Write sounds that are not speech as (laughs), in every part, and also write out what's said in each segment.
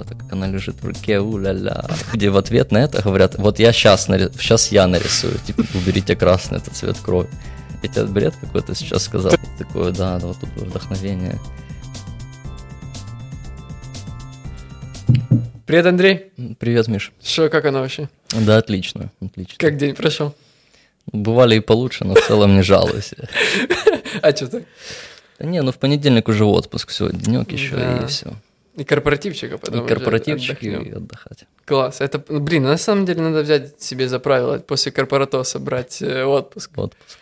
это как она лежит в руке, у-ля-ля. Где в ответ на это говорят, вот я сейчас, сейчас я нарисую, типа, уберите красный, этот цвет крови. Я тебе бред какой-то сейчас сказал. Такое, да, да, вот тут вдохновение. Привет, Андрей. Привет, Миш. Что, как оно вообще? Да, отлично, отлично. Как день прошел? Бывали и получше, но в целом не жалуюсь. (laughs) А что так? Да не, ну в понедельник уже отпуск, все, денек еще и все. И корпоративчик, а потом И корпоративчик, и отдыхать. Класс. Это, блин, на самом деле надо взять себе за правило после корпоратоса брать э, отпуск. Отпуск.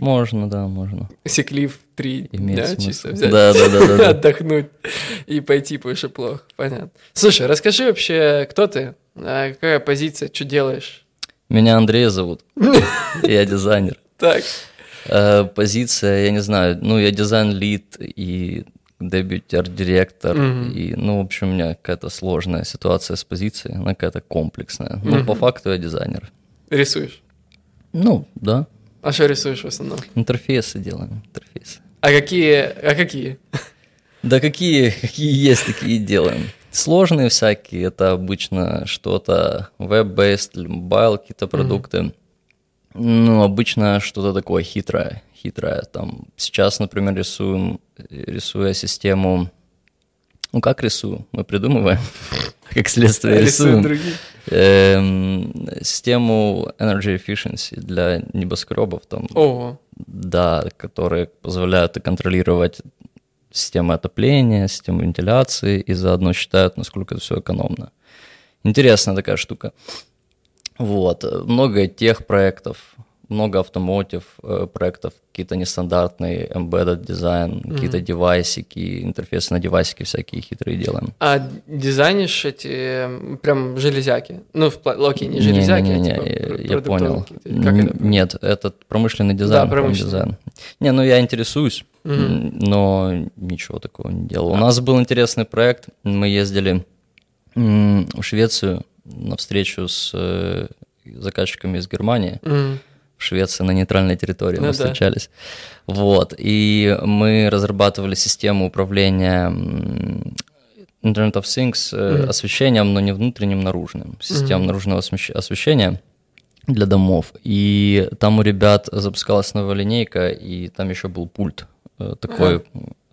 Можно, да, можно. Секлив три Имеет дня смысл. чисто взять. Да, да, да, да. (laughs) Отдохнуть и пойти больше плохо. Понятно. Слушай, расскажи вообще, кто ты? А какая позиция? Что делаешь? Меня Андрей зовут. (laughs) Я дизайнер. Так. Э, Позиция, я не знаю, ну, я дизайн-лид и дебют арт-директор, Мгм. и, ну, в общем, у меня какая-то сложная ситуация с позицией, она какая-то комплексная. Ну, Мгм. по факту я дизайнер. Рисуешь? Ну, да, А что рисуешь в основном? интерфейсы делаем, интерфейсы. А какие? А какие? Да какие, какие есть, такие делаем. Сложные всякие, это обычно что-то веб-based, mobile какие-то продукты. Ну, обычно что-то такое хитрое, хитрое. Там сейчас, например, рисуем, рисуя систему... Ну, как рисую? Мы придумываем, (laughs) как следствие рисуем. Эм, систему Energy Efficiency для небоскребов, там, Ого. да, которые позволяют контролировать систему отопления, систему вентиляции и заодно считают, насколько это все экономно. Интересная такая штука. Вот. э, Много тех проектов, много автомотив э, проектов, какие-то нестандартные, embedded дизайн, какие-то девайсики, интерфейсы на девайсики всякие хитрые делаем. А дизайнишь эти прям железяки? Ну, в окей, не железяки, Не-не-не, а типа я- понял. Как это? Нет, это промышленный дизайн. Да, промышленный. дизайн. Не, ну я интересуюсь, м, но ничего такого не делал. У нас был интересный проект. Мы ездили в Швецию на встречу с э, заказчиками из Германии. Мгм. В Швеции на нейтральной территории Ну мы да. встречались. Вот. И мы разрабатывали систему управления Internet of Things Мгм. освещением, но не внутренним, наружным. Система Мгм. наружного освещ- освещения для домов. И там у ребят запускалась новая линейка, и там еще был пульт э, такой,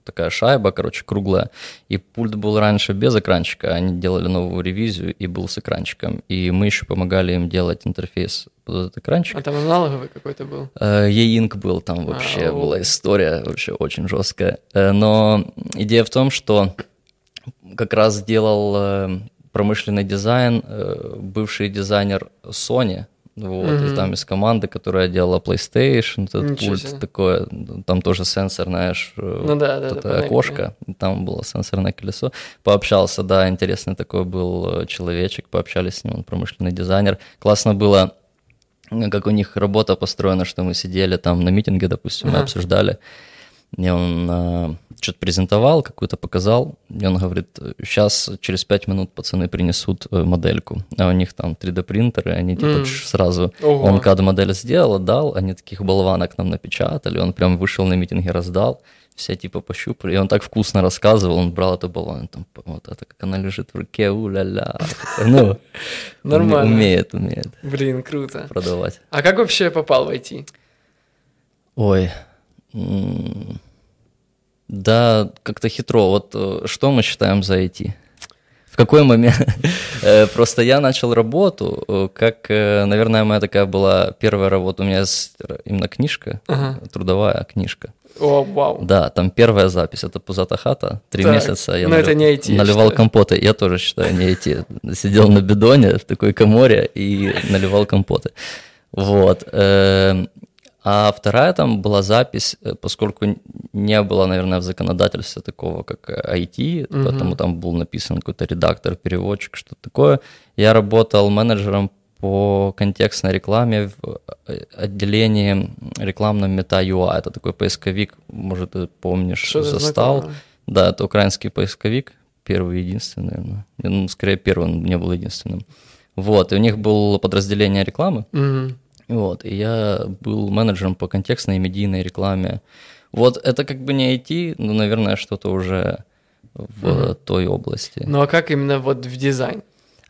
такая шайба, короче, круглая. И пульт был раньше без экранчика, они делали новую ревизию и был с экранчиком. И мы еще помогали им делать интерфейс под этот экранчик. А там аналоговый какой-то был? Э, E-Ink был там вообще, Ау. была история вообще очень жесткая. Э, Но идея в том, что как раз делал э, промышленный дизайн э, бывший дизайнер Sony, вот, и Мгм. там из команды, которая делала PlayStation, этот Ничего пульт себе. такое, там тоже сенсор, знаешь, э, Ну да, да, да, это окошко, и там было сенсорное колесо. Пообщался, да, интересный такой был э, человечек, пообщались с ним, он промышленный дизайнер. Классно было, э, как у них работа построена, что мы сидели там на митинге, допустим, мы Ага. обсуждали, и он что-то презентовал, какую-то показал, и он говорит, сейчас через пять минут пацаны принесут э, модельку, а у них там 3D-принтеры, они типа тш, сразу, Ого. он CAD-модель сделал, отдал, они таких болванок нам напечатали, он прям вышел на митинге, раздал, все типа пощупали, и он так вкусно рассказывал, он брал эту болванку, там, вот это, как она лежит в руке, у-ля-ля, такой, ну, уме- Нормально. умеет, умеет Блин, круто. продавать. А как вообще попал в IT? Ой, да, как-то хитро. Вот э, что мы считаем за IT? В какой момент? (laughs) Э, Просто я начал работу, э, как, наверное, моя такая была первая работа. У меня есть именно книжка, трудовая книжка. О, вау. Да, там первая запись, это «Пузата хата». Три Так, месяца я но это не IT, наливал считаю. компоты. Я тоже считаю, не IT. Сидел на бидоне в такой коморе и наливал компоты. Вот. эм, А вторая там была запись, э, поскольку не было, наверное, в законодательстве такого, как э, IT, Мгм. поэтому там был написан какой-то редактор, переводчик, что-то такое. Я работал менеджером по контекстной рекламе в э, отделении рекламном Meta.ua. Это такой поисковик, может, ты помнишь, Что-то застал. знакомое. Да, это украинский поисковик, первый единственный, наверное. Ну, скорее, первый, он не был единственным. Вот, и у них было подразделение рекламы, Мгм. вот, и я был менеджером по контекстной и медийной рекламе. Вот это как бы не IT, но, наверное, что-то уже в mm-hmm. той области. Ну а как именно вот в дизайн?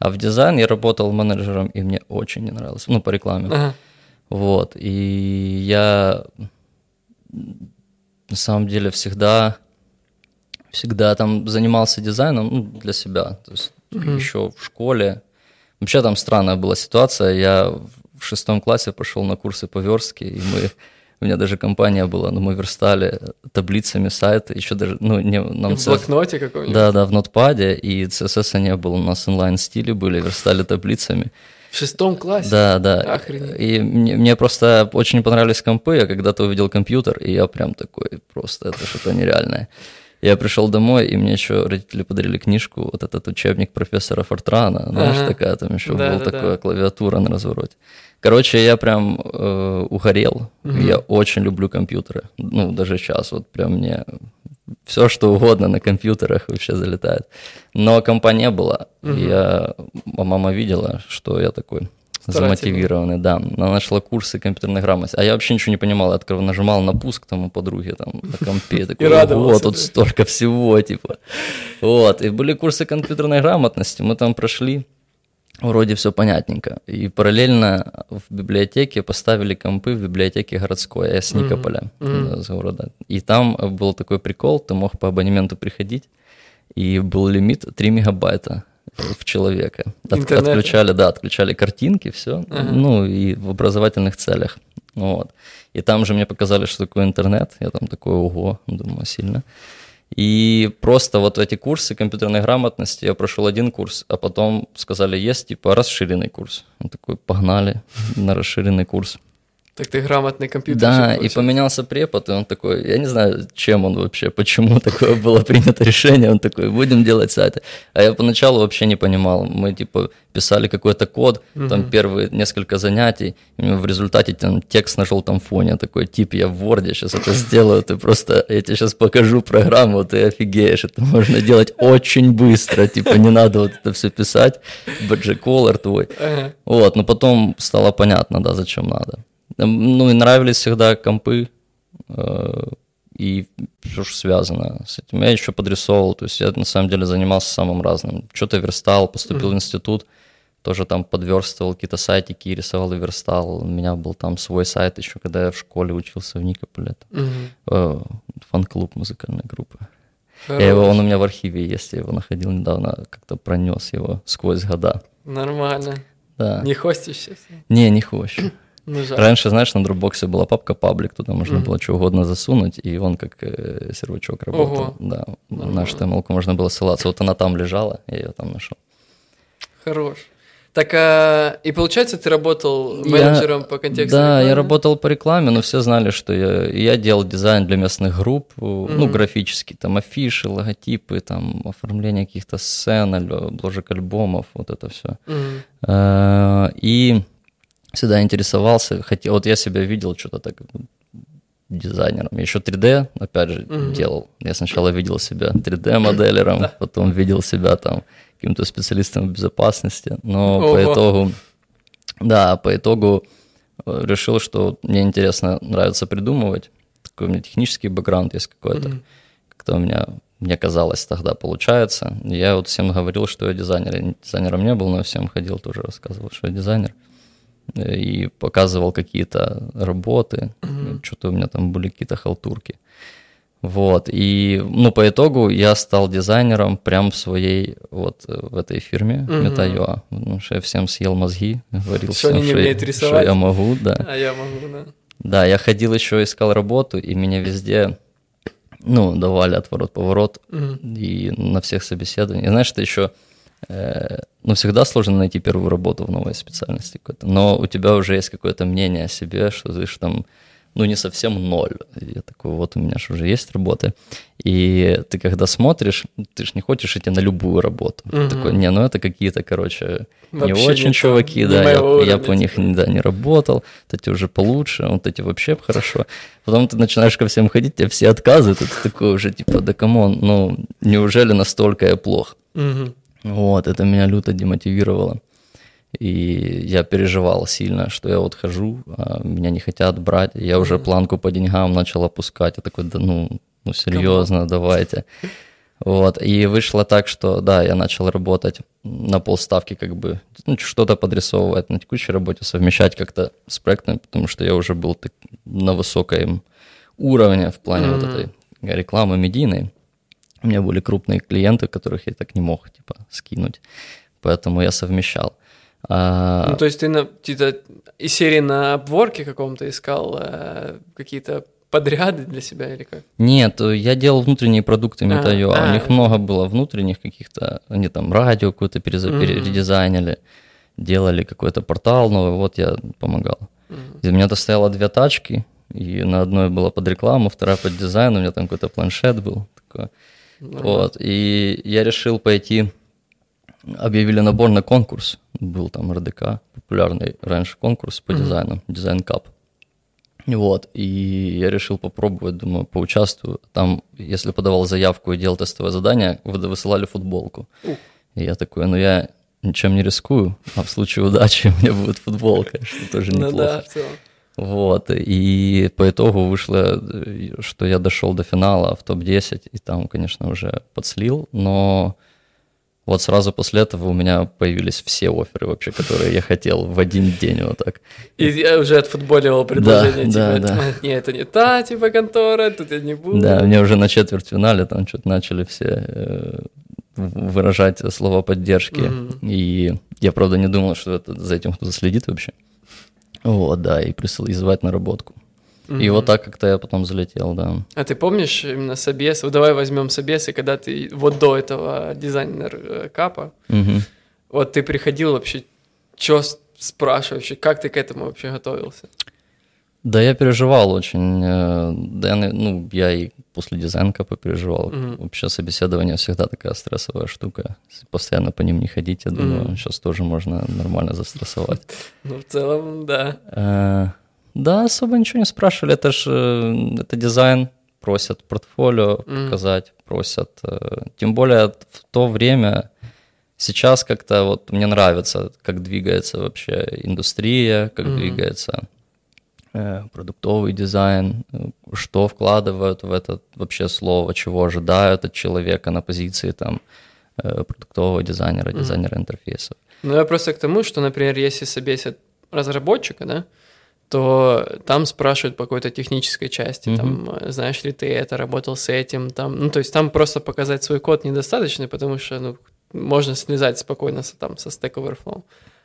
А в дизайн я работал менеджером, и мне очень не нравилось. Ну, по рекламе. Ага. Вот. И я на самом деле всегда, всегда там занимался дизайном ну, для себя. То есть mm-hmm. еще в школе. Вообще там странная была ситуация. Я в шестом классе пошел на курсы по верстке, и мы у меня даже компания была, но мы верстали таблицами сайта, еще даже, ну, не... Нам в CS... блокноте каком-нибудь? Да, да, в нотпаде, и CSS не было, у нас онлайн-стили были, верстали таблицами. В шестом классе? Да, да. Охренеть. И мне, мне просто очень понравились компы, я когда-то увидел компьютер, и я прям такой, просто это что-то нереальное. Я пришел домой, и мне еще родители подарили книжку, вот этот учебник профессора Фортрана, знаешь, ага. такая там еще да, была да, такая да. клавиатура на развороте. Короче, я прям э, угорел. Угу. Я очень люблю компьютеры. Ну, даже сейчас вот прям мне все, что угодно на компьютерах вообще залетает. Но компания была. Угу. Я, а мама видела, что я такой замотивированный, да. Она нашла курсы компьютерной грамотности. А я вообще ничего не понимал. Я открыл, нажимал на пуск там у подруги там на компе. (laughs) Такой, вот, тут столько всего, типа. Вот. И были курсы компьютерной грамотности. Мы там прошли вроде все понятненько. И параллельно в библиотеке поставили компы в библиотеке городской, я с Никополя, mm-hmm. города. И там был такой прикол, ты мог по абонементу приходить, и был лимит 3 мегабайта в человека. От, отключали, да, отключали картинки, все, ага. ну и в образовательных целях. Вот. И там же мне показали, что такое интернет. Я там такой, ого, думаю, сильно. И просто вот эти курсы компьютерной грамотности, я прошел один курс, а потом сказали, есть типа расширенный курс. Он такой, погнали на расширенный курс. Так ты грамотный компьютер. Да, и поменялся препод, и он такой, я не знаю, чем он вообще, почему такое было принято решение, он такой, будем делать сайты. А я поначалу вообще не понимал, мы типа писали какой-то код, угу. там первые несколько занятий, в результате там текст на желтом фоне, такой, тип, я в Word сейчас это сделаю, ты просто, я тебе сейчас покажу программу, ты офигеешь, это можно делать очень быстро, типа не надо вот это все писать, color твой. Вот, но потом стало понятно, да, зачем надо. Ну и нравились всегда компы э, и все, что связано с этим. Я еще подрисовывал, то есть я на самом деле занимался самым разным. Что-то верстал, поступил mm-hmm. в институт, тоже там подверстывал какие-то сайтики, рисовал и верстал. У меня был там свой сайт еще, когда я в школе учился в Никополе. Mm-hmm. Фан-клуб музыкальной группы. Я его, он у меня в архиве есть, я его находил недавно, как-то пронес его сквозь года. Нормально. Да. Не хостишь сейчас? Не, не хощу. Ну, Раньше, знаешь, на дропбоксе была папка паблик, туда можно mm-hmm. было что угодно засунуть, и он как э, сервачок работал. Ого. Да, Нормально. на HTML можно было ссылаться. Вот она там лежала, я ее там нашел. Хорош. Так, а, и получается, ты работал менеджером я, по контексту? Да, рекламе? я работал по рекламе, но все знали, что я, я делал дизайн для местных групп, mm-hmm. ну, графический, там, афиши, логотипы, там, оформление каких-то сцен, обложек альбомов, вот это все. Mm-hmm. А, и всегда интересовался, хотел, вот я себя видел что-то так дизайнером. Еще 3D, опять же, mm-hmm. делал. Я сначала видел себя 3D-моделером, потом видел себя там каким-то специалистом в безопасности, но Ого. по итогу, да, по итогу э, решил, что мне интересно, нравится придумывать. Такой у меня технический бэкграунд есть какой-то. Mm-hmm. Как-то у меня, мне казалось, тогда получается. Я вот всем говорил, что я дизайнер. Я дизайнером не был, но всем ходил, тоже рассказывал, что я дизайнер. mm и показывал какие-то работы, mm-hmm. что-то у меня там были какие-то халтурки. Вот, и, ну, по итогу я стал дизайнером прям в своей, вот, в этой фирме mm-hmm. Meta.ua, потому что я всем съел мозги, (laughs) говорил что всем, что, я, что я могу, да. А я могу, да. Да, я ходил еще, искал работу, и меня везде, ну, давали отворот-поворот, mm-hmm. и на всех собеседованиях. И знаешь, что еще Э, ну, всегда сложно найти первую работу в новой специальности какой-то, но у тебя уже есть какое-то мнение о себе, что ты же там, ну, не совсем ноль. Я такой, вот у меня же уже есть работы. И ты когда смотришь, ты же не хочешь идти на любую работу. Угу. Такой, не, ну это какие-то, короче, Вообще не очень не чуваки, да, я, уровня, я по них да, не работал, вот эти уже получше, вот эти вообще хорошо. Потом ты начинаешь ко всем ходить, тебе все отказывают, и ты такой уже, типа, да come on, ну, неужели настолько я плох? Угу. Вот, это меня люто демотивировало. И я переживал сильно, что я вот хожу, а меня не хотят брать. Я уже планку по деньгам начал опускать. Я такой, да ну, ну серьезно, давайте. (laughs) Вот, и вышло так, что, да, я начал работать на полставки, как бы, ну, что-то подрисовывать на текущей работе, совмещать как-то с проектами, потому что я уже был так, на высоком уровне в плане mm-hmm. вот этой рекламы медийной. У меня были крупные клиенты, которых я так не мог, типа, скинуть, поэтому я совмещал. А... Ну, то есть ты на, типа, из серии на обворке каком-то искал э, какие-то подряды для себя или как? Нет, я делал внутренние продукты Meta.ua, а, а, у них много было внутренних каких-то, они там радио какое-то передизайнили, делали какой-то портал новый, вот я помогал. Mm-hmm. У меня то стояло две тачки, и на одной была под рекламу, вторая под дизайн, у меня там какой-то планшет был. Такой. Mm-hmm. Вот, и я решил пойти, объявили набор на конкурс, был там РДК, популярный раньше конкурс по дизайну, дизайн кап. Вот, и я решил попробовать, думаю, поучаствую. Там, если подавал заявку и делал тестовое задание, высылали футболку. И я такой, ну я ничем не рискую, а в случае удачи (laughs) у меня будет футболка, что тоже неплохо. Ну да, в целом. Вот, и по итогу вышло, что я дошел до финала в топ-10, и там, конечно, уже подслил, но вот сразу после этого у меня появились все оферы вообще, которые я хотел в один день вот так. И я уже отфутболивал предложение, да, типа, да, да. не, это не та, типа, контора, тут я не буду. Да, мне уже на четвертьфинале там что-то начали все э, выражать слова поддержки, mm-hmm. и я, правда, не думал, что это, за этим кто-то следит вообще. Вот, да, и присыл, и звать на работку. Mm-hmm. И вот так как-то я потом залетел, да. А ты помнишь именно собес? Вот давай возьмем собес, и когда ты вот до этого дизайнер э, капа, mm-hmm. вот ты приходил вообще, что спрашиваешь, как ты к этому вообще готовился? Да, я переживал очень. Э, да, я, ну, я и после дизайнка попереживал. Mm-hmm. Вообще собеседование всегда такая стрессовая штука. Если постоянно по ним не ходить, я думаю, mm-hmm. сейчас тоже можно нормально застрессовать. (laughs) Ну, в целом, да. Э, да, особо ничего не спрашивали. Это же э, это дизайн. Просят портфолио показать, просят. Тем более в то время сейчас как-то вот мне нравится, как двигается вообще индустрия, как двигается Э, продуктовый дизайн, э, что вкладывают в это вообще слово, чего ожидают от человека на позиции там э, продуктового дизайнера, дизайнера интерфейсов. Ну, я просто к тому, что, например, если собесят разработчика, да, то там спрашивают по какой-то технической части, mm-hmm. там, знаешь ли ты это, работал с этим, там, ну, то есть там просто показать свой код недостаточно, потому что, ну, можно слезать спокойно со, там, со Stack Overflow.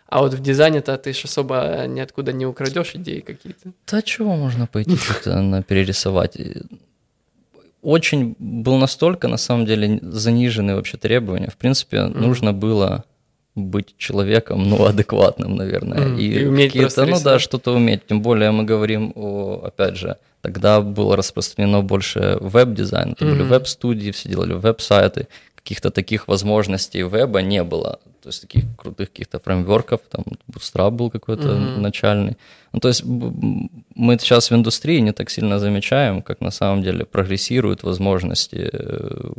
А вот в дизайне-то ты ж особо ниоткуда не украдешь идеи какие-то. Да чего можно пойти на перерисовать? Очень был настолько, на самом деле, заниженные вообще требования. В принципе, mm-hmm. нужно было быть человеком, ну, адекватным, наверное. Mm-hmm. И, и уметь просто ну да, что-то уметь. Тем более мы говорим о, опять же, тогда было распространено больше веб-дизайн. Это mm-hmm. были веб-студии, все делали веб-сайты каких-то таких возможностей веба не было. То есть таких крутых каких-то фреймворков, там Bootstrap был какой-то mm-hmm. начальный. Ну, то есть мы сейчас в индустрии не так сильно замечаем, как на самом деле прогрессируют возможности э,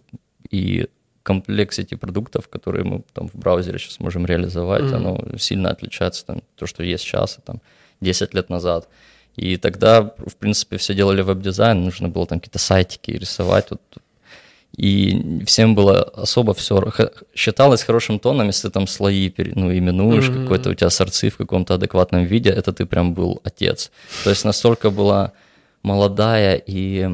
и complexity продуктов, которые мы там в браузере сейчас можем реализовать, mm-hmm. оно сильно отличается там то, что есть сейчас, там 10 лет назад. И тогда, в принципе, все делали веб-дизайн, нужно было там какие-то сайтики рисовать. Вот и всем было особо все считалось хорошим тоном, если ты там слои ну, именуешь, mm-hmm. какой-то у тебя сорцы в каком-то адекватном виде, это ты прям был отец. То есть настолько была молодая и,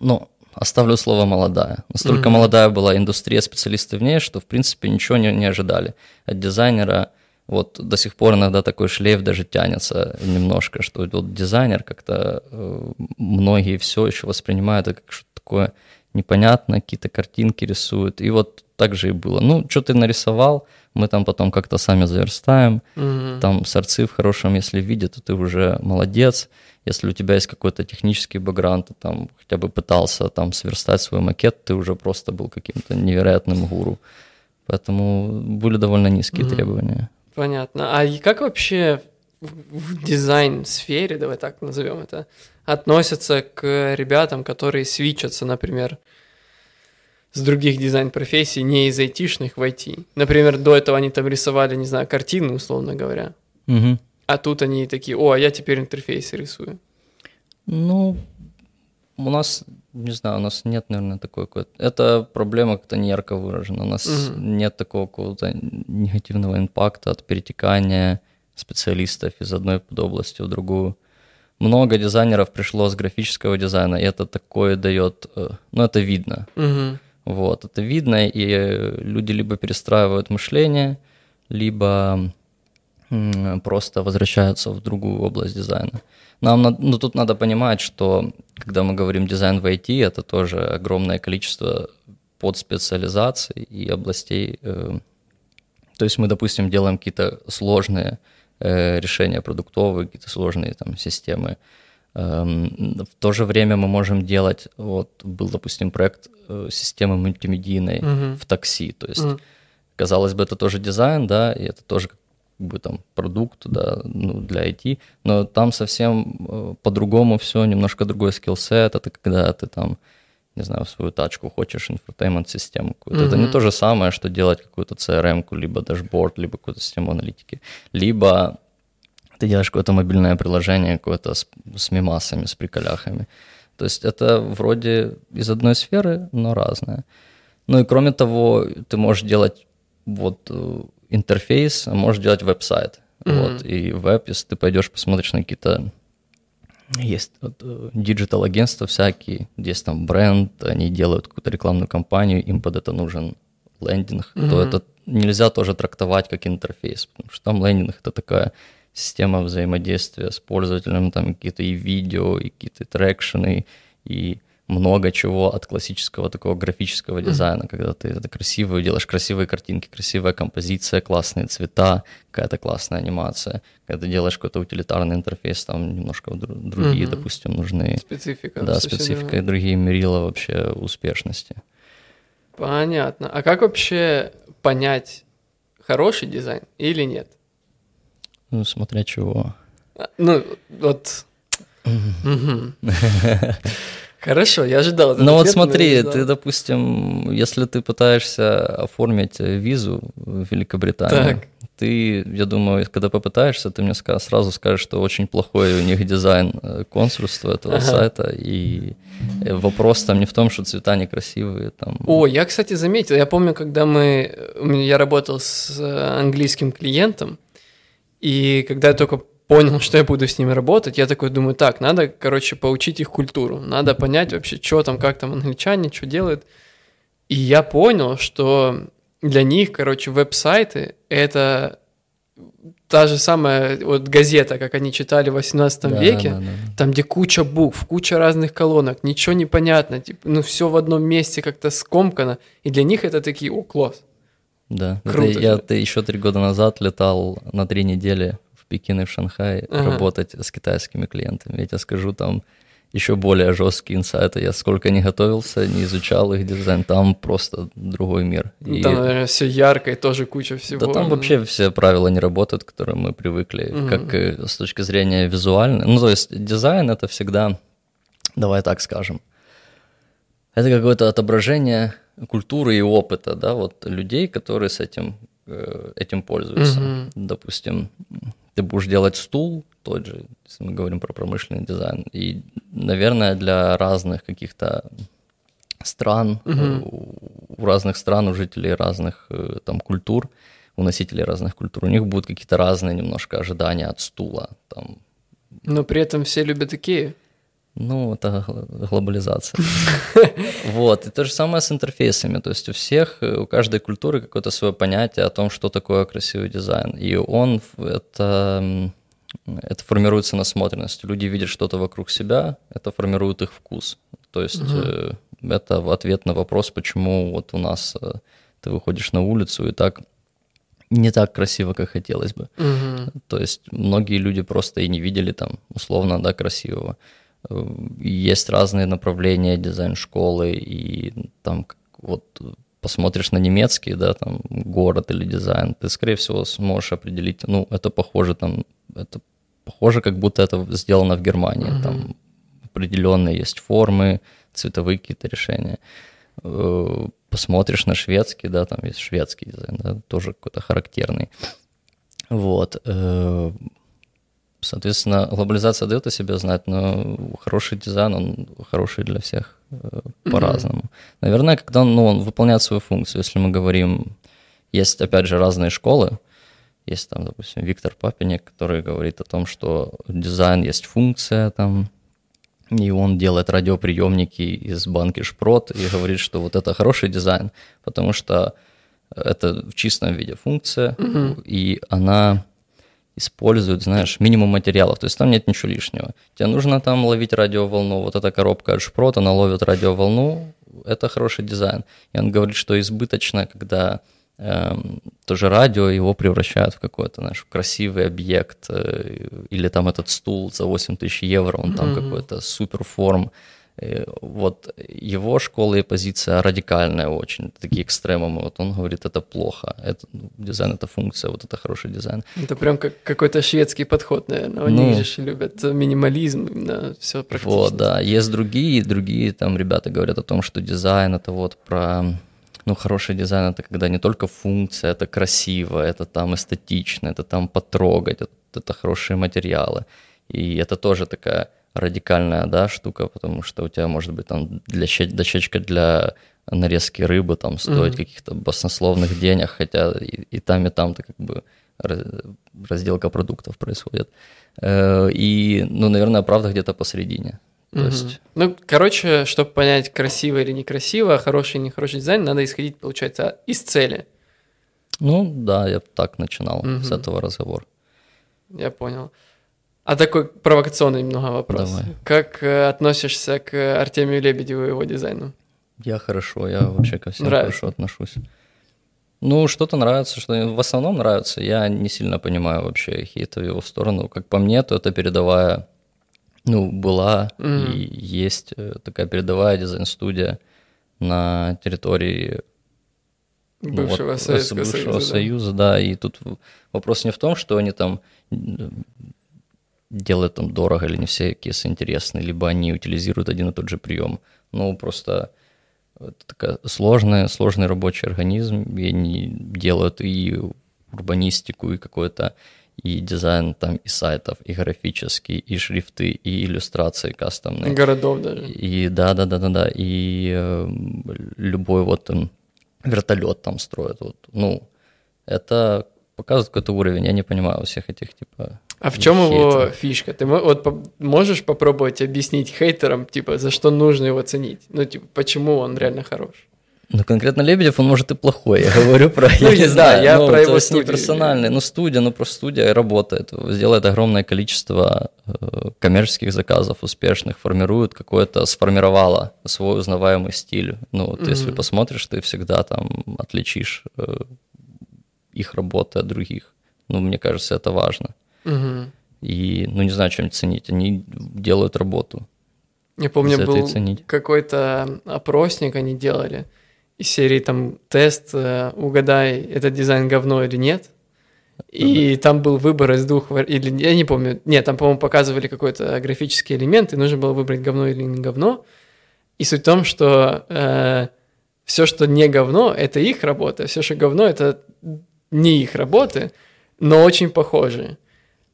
ну, оставлю слово молодая. Настолько mm-hmm. молодая была индустрия, специалисты в ней, что, в принципе, ничего не, не ожидали от дизайнера. Вот до сих пор иногда такой шлейф даже тянется немножко, что вот дизайнер как-то э, многие все еще воспринимают это как что-то такое непонятно, какие-то картинки рисуют. И вот так же и было. Ну, что ты нарисовал, мы там потом как-то сами заверстаем. Mm-hmm. Там сорцы в хорошем, если видят, то ты уже молодец. Если у тебя есть какой-то технический бэкграунд, ты там хотя бы пытался там сверстать свой макет, ты уже просто был каким-то невероятным гуру. Поэтому были довольно низкие mm-hmm. требования. Понятно. А как вообще в дизайн-сфере, давай так назовем это, относятся к ребятам, которые свичатся, например, с других дизайн-профессий, не из айтишных в IT. Например, до этого они там рисовали, не знаю, картины, условно говоря. Угу. А тут они такие, о, а я теперь интерфейсы рисую. Ну, у нас не знаю, у нас нет, наверное, такой какой-то... Это проблема как-то не ярко выражена. У нас угу. нет такого какого-то негативного импакта от перетекания специалистов из одной области в другую. Много дизайнеров пришло с графического дизайна, и это такое дает... Э, ну, это видно. Угу. Вот, это видно, и люди либо перестраивают мышление, либо просто возвращаются в другую область дизайна. Нам, ну, тут надо понимать, что когда мы говорим дизайн в IT, это тоже огромное количество подспециализаций и областей. Э, то есть мы, допустим, делаем какие-то сложные решения продуктовые, какие-то сложные там системы. Эм, в то же время мы можем делать, вот был, допустим, проект э, системы мультимедийной uh-huh. в такси, то есть uh-huh. казалось бы, это тоже дизайн, да, и это тоже как бы там продукт да, ну, для IT, но там совсем э, по-другому все, немножко другой skillset, это когда ты там, не знаю, в свою тачку хочешь infotainment-систему какую-то. Mm-hmm. Это не то же самое, что делать какую-то CRM-ку, либо дашборд, либо какую-то систему аналитики. Либо ты делаешь какое-то мобильное приложение какое-то с, с мемасами, с приколяхами. То есть это вроде из одной сферы, но разное. Ну и кроме того, ты можешь делать вот э, интерфейс, а можешь делать веб-сайт. Mm-hmm. Вот, и веб, если ты пойдешь, посмотришь на какие-то есть э, digital-агентства всякие, есть там бренд, они делают какую-то рекламную кампанию, им под это нужен лендинг, mm-hmm. то это нельзя тоже трактовать как интерфейс, потому что там лендинг — это такая система взаимодействия с пользователем, там какие-то и видео, и какие-то трекшены, и много чего от классического такого графического дизайна, mm-hmm. когда ты это красиво делаешь красивые картинки, красивая композиция, классные цвета, какая-то классная анимация. Когда ты делаешь какой-то утилитарный интерфейс, там немножко другие, mm-hmm. допустим, нужны. Специфика. Да, специфика и другие мерила вообще успешности. Понятно. А как вообще понять, хороший дизайн или нет? Ну, смотря чего. А, ну, вот... (laughs) (laughs) Хорошо, я ожидал этого. Ну вот смотри, ты, допустим, если ты пытаешься оформить визу в Великобританию, так. ты, я думаю, когда попытаешься, ты мне сразу скажешь, что очень плохой у них дизайн э, консульства этого ага. сайта, и э, вопрос там не в том, что цвета некрасивые. Там. О, я, кстати, заметил, я помню, когда мы, я работал с э, английским клиентом, и когда я только понял, (laughs) что я буду с ними работать, я такой думаю, так, надо, короче, поучить их культуру, надо понять вообще, что там, как там англичане, что делают. И я понял, что для них, короче, веб-сайты — это та же самая вот газета, как они читали в 18 да, веке, да, да, да. там, где куча букв, куча разных колонок, ничего не понятно, типа, ну, все в одном месте как-то скомкано, и для них это такие, о, класс. Да, Круто это, я ты еще три года назад летал на три недели в Пекин и в Шанхай ага. работать с китайскими клиентами. Я тебе скажу, там еще более жесткие инсайты. Я сколько не готовился, не изучал их дизайн, там просто другой мир. И... Там, наверное, все ярко и тоже куча всего. Да там вообще все правила не работают, к которым мы привыкли, угу. как с точки зрения визуальной. Ну, то есть дизайн — это всегда, давай так скажем, это какое-то отображение культуры и опыта, да, вот людей, которые с этим, э, этим пользуются. Угу. Допустим, ты будешь делать стул, тот же, если мы говорим про промышленный дизайн. И, наверное, для разных каких-то стран, угу. у разных стран, у жителей разных э, там культур, у носителей разных культур, у них будут какие-то разные немножко ожидания от стула. Там. Но при этом все любят Икею. Ну, это глобализация. (laughs) Вот, и то же самое с интерфейсами, то есть у всех, у каждой культуры какое-то свое понятие о том, что такое красивый дизайн, и он, это, это формируется насмотренностью. Люди видят что-то вокруг себя, это формирует их вкус. То есть угу. это ответ на вопрос, почему вот у нас э, ты выходишь на улицу и так не так красиво, как хотелось бы. Угу. То есть многие люди просто и не видели там условно, да, красивого. Есть разные направления дизайн-школы, и там вот посмотришь на немецкий, да, там город или дизайн, ты, скорее всего, сможешь определить, ну, это похоже там, это похоже, как будто это сделано в Германии, mm-hmm. там определенные есть формы, цветовые какие-то решения. Э, посмотришь на шведский, да, там есть шведский дизайн, да, тоже какой-то характерный. Вот. Соответственно, глобализация дает о себе знать, но хороший дизайн, он хороший для всех э, по-разному. Mm-hmm. Наверное, когда ну, он выполняет свою функцию, если мы говорим, есть, опять же, разные школы, есть там, допустим, Виктор Папиник, который говорит о том, что дизайн есть функция там, и он делает радиоприемники из банки Шпрот и говорит, что вот это хороший дизайн, потому что это в чистом виде функция, mm-hmm. и она использует, знаешь, минимум материалов, то есть там нет ничего лишнего. Тебе нужно там ловить радиоволну, вот эта коробка от Шпрот, она ловит радиоволну, это хороший дизайн. И он говорит, что избыточно, когда Эм, тоже радио его превращают в какой-то, знаешь, красивый объект, э, или там этот стул за 8 тысяч евро, он там mm-hmm. какой-то суперформ. Э, вот его школа и позиция радикальная очень, такие экстремумы. Вот он говорит, это плохо, это, ну, дизайн это функция, вот это хороший дизайн. Это прям как какой-то шведский подход, наверное. Они ну, же любят минимализм, именно все практично. Вот, да. Есть другие, другие там ребята говорят о том, что дизайн это вот про ну, хороший дизайн это когда не только функция, это красиво, это там эстетично, это там потрогать, это, это хорошие материалы. И это тоже такая радикальная, да, штука, потому что у тебя может быть там для дощечка для нарезки рыбы там стоит mm-hmm. каких-то баснословных денег, хотя и, и там, и там-то как бы разделка продуктов происходит. Э, и, ну, наверное, правда где-то посередине. То угу. есть... Ну, короче, чтобы понять, красиво или некрасиво, хороший или нехороший дизайн, надо исходить, получается, из цели. Ну, да, я так начинал угу. с этого разговора. Я понял. А такой провокационный немного вопрос. Давай. Как э, относишься к Артемию Лебедеву и его дизайну? Я хорошо, я вообще ко всем нравится. хорошо отношусь. Ну, что-то нравится, что в основном нравится. Я не сильно понимаю вообще хейта в его сторону. Как по мне, то это передовая ну, была mm-hmm. и есть э, такая передовая дизайн-студия на территории бывшего, ну, вот, Советского бывшего Союза, Союза да. да. И тут вопрос не в том, что они там делают там дорого или не все кейсы интересны, либо они утилизируют один и тот же прием. Ну, просто это такая сложная, сложный рабочий организм, и они делают и урбанистику, и какое-то и дизайн там и сайтов, и графический, и шрифты, и иллюстрации кастомные. Городов даже. И да, да, да, да, да. И э, любой вот э, вертолет там строят. Вот. Ну, это показывает какой-то уровень. Я не понимаю всех этих типа. А в чем его фишка? Ты вот можешь попробовать объяснить хейтерам, типа, за что нужно его ценить? Ну, типа, почему он реально хорош? Ну, конкретно Лебедев, он может и плохой. Я говорю про, я не знаю, я ну, про его студию. персональный, ну, студия, ну, просто студия работает, сделает огромное количество э, коммерческих заказов успешных, формирует какое-то, сформировала свой узнаваемый стиль. Ну, вот если посмотришь, ты всегда там отличишь э, их работы от других. Ну, мне кажется, это важно. И, ну, не знаю, чем ценить. Они делают работу. Я помню, был какой-то опросник они делали – из серии там тест, э, угадай, этот дизайн говно или нет. И там был выбор из двух, или я не помню, нет, там, по-моему, показывали какой-то графический элемент, и нужно было выбрать говно или не говно. И суть в том, что э, все, что не говно, это их работа, все, что говно, это не их работы, но очень похожие.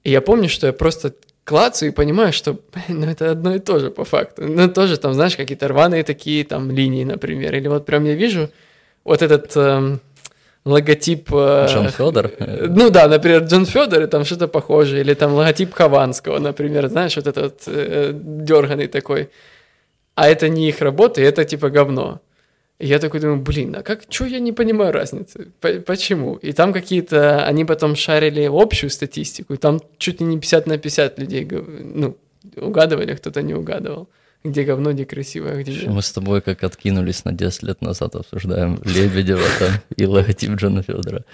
И я помню, что я просто клацаю и понимаю, что ну, это одно и то же по факту. Ну, тоже там, знаешь, какие-то рваные такие там линии, например. Или вот прям я вижу вот этот э, логотип... Э, Джон Федор? Ну да, например, Джон Федор, и там что-то похожее. Или там логотип Хованского, например, знаешь, вот этот э, дерганый такой. А это не их работа, и это типа говно. И я такой думаю, блин, а как, что я не понимаю разницы? Почему? И там какие-то, они потом шарили общую статистику, и там чуть ли не 50 на 50 людей, ну, угадывали, кто-то не угадывал. Где говно, где красивое, где нет. Мы с тобой как откинулись на 10 лет назад, обсуждаем Лебедева там и логотип Джона Федора.